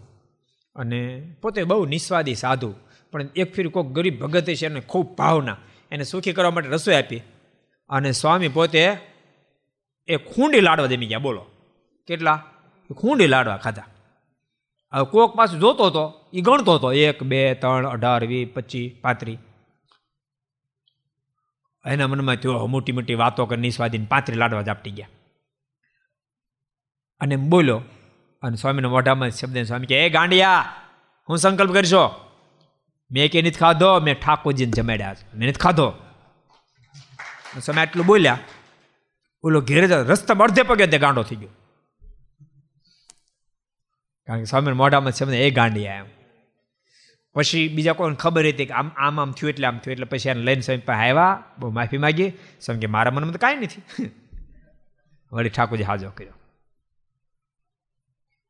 અને પોતે બહુ નિસ્વાદી સાધુ. પણ એક ફીર કોઈક ગરીબ ભગત છે એને ખૂબ ભાવના. એને સુખી કરવા માટે રસોઈ આપી. અને સ્વામી પોતે એ ખૂંડી લાડવા જમી ગયા. બોલો. કેટલા? ખૂંડી લાડવા ખાધા. હવે કોક પાછું જોતો હતો. એ ગણતો હતો. એક, બે, ત્રણ, અઢાર, વીસ, પચીસ પાંત્રી એના મનમાં થયો મોટી મોટી વાતો કરી નિસ્વાદીને પાંત્રી લાડવા ઝાપટી ગયા. અને બોલ્યો. અને સ્વામીના મોઢામાં શબ્દ સ્વામી કે એ ગાંડિયા, હું સંકલ્પ કરશો. મેં કે નથી ખાધો, મેં ઠાકોરજીને જમાડ્યા મેં નથી ખાધો. સ્વામી આટલું બોલ્યા. ઓલો ઘેરે રસ્તા અડધે પગે તે ગાંડો થઈ ગયો. કારણ કે સ્વામી મોઢામાં છે એ ગાંડિયા એમ. પછી બીજા કોઈને ખબર હતી કે આમ આમ આમ થયું એટલે આમ થયું એટલે પછી એને લઈને સ્વામી પાસે આવ્યા, બહુ માફી માગી. સ્વામી કે મારા મનમાં તો કાંઈ નથી. વળી ઠાકોરજી હાજો કર્યો.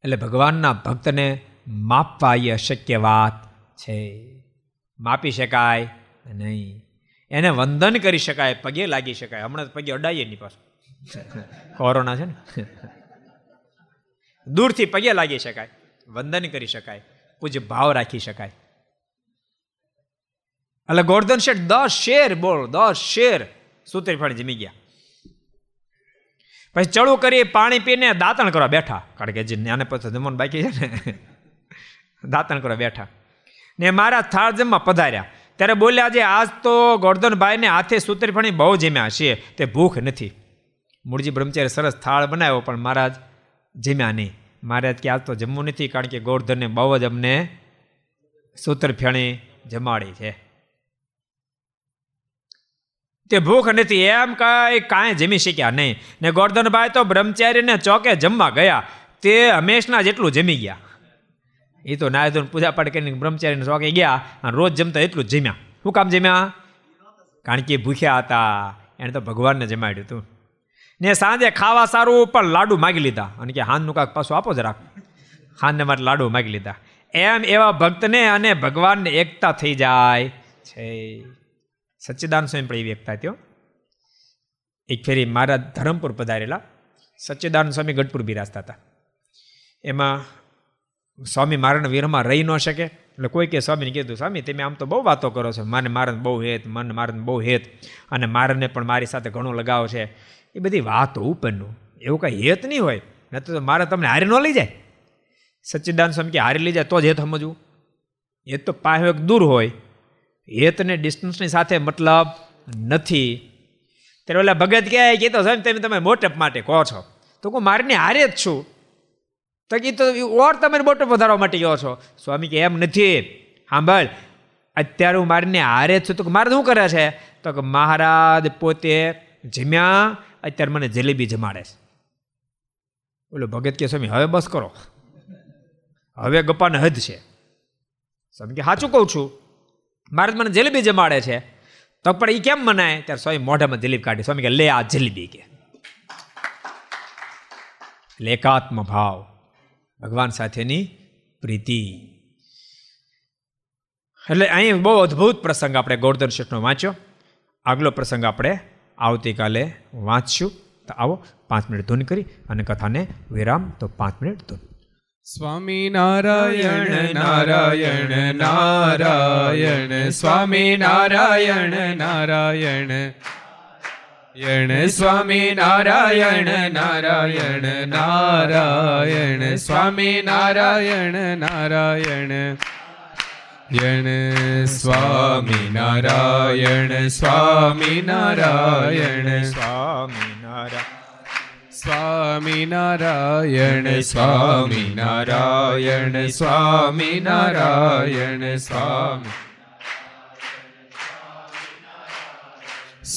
એટલે ભગવાનના ભક્તને માપવા એ અશક્ય વાત છે. માપી શકાય નહીં? એને વંદન કરી શકાય, પગે લાગી શકાય. હમણાં પગે અડાઈએ નહીં પાછું કોરોના છે ને? દૂરથી પગે લાગી શકાય, વંદન કરી શકાય, પૂજ્ય ભાવ રાખી શકાય. એટલે ગોર્ધન શેઠ, દસ શેર બોલ, દસ શેર. સૂતરી ફળ જમી ગયા. પછી ચડું કરી પાણી પીને દાંતણ કરવા બેઠા. કારણ કે જે આને પછી જમવાનું બાકી છે ને, દાંતણ કરવા બેઠા. ને મારા થાળ જમવા પધાર્યા. ત્યારે બોલ્યા જે આજ તો ગોર્ધનભાઈને હાથે સૂતરફણી બહુ જમ્યા છે તે ભૂખ નથી. મૂળજી બ્રહ્મચારી સરસ થાળ બનાવ્યો, પણ મહારાજ જમ્યા નહીં. મહારાજ કે, આજ તો જમવું નથી, કારણ કે ગોર્ધને બહુ જ અમને સૂત્રફેણી જમાડી છે. તે ભૂખ નથી, એમ કાંઈ કાંઈ જમી શક્યા નહીં. ને ગોર્ધનભાઈ તો બ્રહ્મચારીને ચોકે જમવા ગયા. તે હંમેશના જેટલું જમી ગયા. એ તો નાય ધોન પૂજા પાઠ કરીને બ્રહ્મચારીને શોખે ગયા અને રોજ જમતા એટલું જ જમ્યા. શું કામ જમ્યા? કારણ કે ભૂખ્યા હતા. એણે તો ભગવાનને જમાડ્યું હતું. ને સાંજે ખાવા સારું, પણ લાડુ માગી લીધા. અને કે હાનનું કાંક પાછું આપો જરાક. હાનને મારે લાડુ માગી લીધા. એમ એવા ભક્તને અને ભગવાનને એકતા થઈ જાય. છે. સચ્ચિદાન સ્વામી પણ એવી એકતા થયો એક ફેરી મારા ધરમપુર પધારેલા. સચ્ચિદાન સ્વામી ગઢપુર બિરાજતા હતા. એમાં સ્વામી મારા વીરમાં રહી ન શકે? એટલે કોઈ કે સ્વામીને કીધું, સ્વામી, તમે આમ તો બહુ વાતો કરો છો. મને મારને બહુ હેત, મને મારને બહુ હેત. અને મારને પણ મારી સાથે ઘણો લગાવ છે. એ બધી વાતો ઉપરનું. એવું કાંઈ હેત નહીં હોય. ન તો મારે તમને હારે ન લઈ જાય. સચ્ચિદાન સ્વામી કે, હારી લઈ જાય તો જ હેત સમજવું. હેત તો પાસે દૂર હોય. હેતને ડિસ્ટન્સની સાથે મતલબ નથી. ત્યારે ઓલા ભગત કહે, કે તો સ્વામી, તમે તમે મોટપ માટે કહો છો. તો હું મારીને હારે જ છું. તો કે તો ઓર તમે બોટો વધારવા માટે કહો છો? સ્વામી કે એમ નથી. સાંભળ અત્યારે હું મારીને હારે છું. તો મારે શું કરે છે? તો કે મહારાજ પોતે જમ્યા, અત્યારે મને જલેબી જમાડે છે. ઓલો ભગત કે સ્વામી, હવે બસ કરો. હવે ગપ્પાને હદ છે. સ્વામી કે, સાચું કહું છું. મારે મને જલેબી જમાડે છે. તો પણ એ કેમ મનાય? ત્યારે સ્વામી મોઢામાં જલેબી કાઢી. સ્વામી કે, લે આ જલેબી કે. એટલે એકાત્મ ભાવ ભગવાન સાથેની પ્રીતિ. એટલે અહીં બહુ અદ્ભુત પ્રસંગ આપણે ગોર્ધન શેઠનો વાંચ્યો. આગલો પ્રસંગ આપણે આવતીકાલે વાંચશું. તો આવો પાંચ મિનિટ ધૂન કરી અને કથાને વિરામ. તો પાંચ મિનિટ ધૂન. સ્વામી નારાયણ નારાયણ નારાયણ. સ્વામી નારાયણ નારાયણ. યણ સ્વામી, નારાયણ નારાયણ નારાયણ સ્વામી, નારાયણ નારાયણ. યણ સ્વામી, Narayan Swami Narayan Swami Narayan Swami Narayan Swami Narayan Swami Narayan Swami.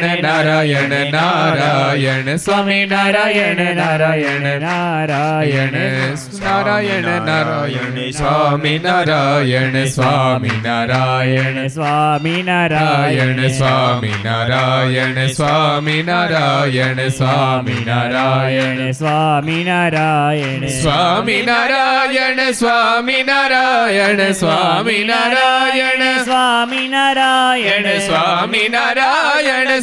Narayan Narayan Narayan Swami Narayan Narayan Narayan Narayan Narayan Swami Narayan Swami Narayan Swami Narayan Swami Narayan Swami Narayan Swami Narayan Swami Narayan Swami Narayan Swami Narayan Swami Narayan Swami Narayan Swami Narayan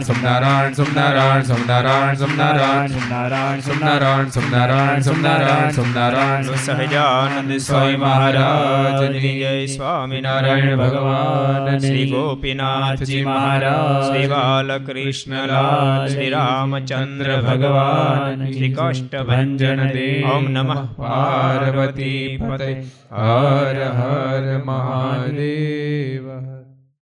Narayan Somnarayan Somnarayan Somnarayan Somnarayan Sahajanand Swami Maharaj જય સ્વામિનારાયણ ભગવાન શ્રી ગોપીનાથજી મહારાજ શ્રી બાલકૃષ્ણલાલ શ્રી રામચંદ્ર ભગવાન શ્રી કાષ્ટભંજન દેવ ઓમ નમઃ પાર્વતી પતે હર હર મહાદેવ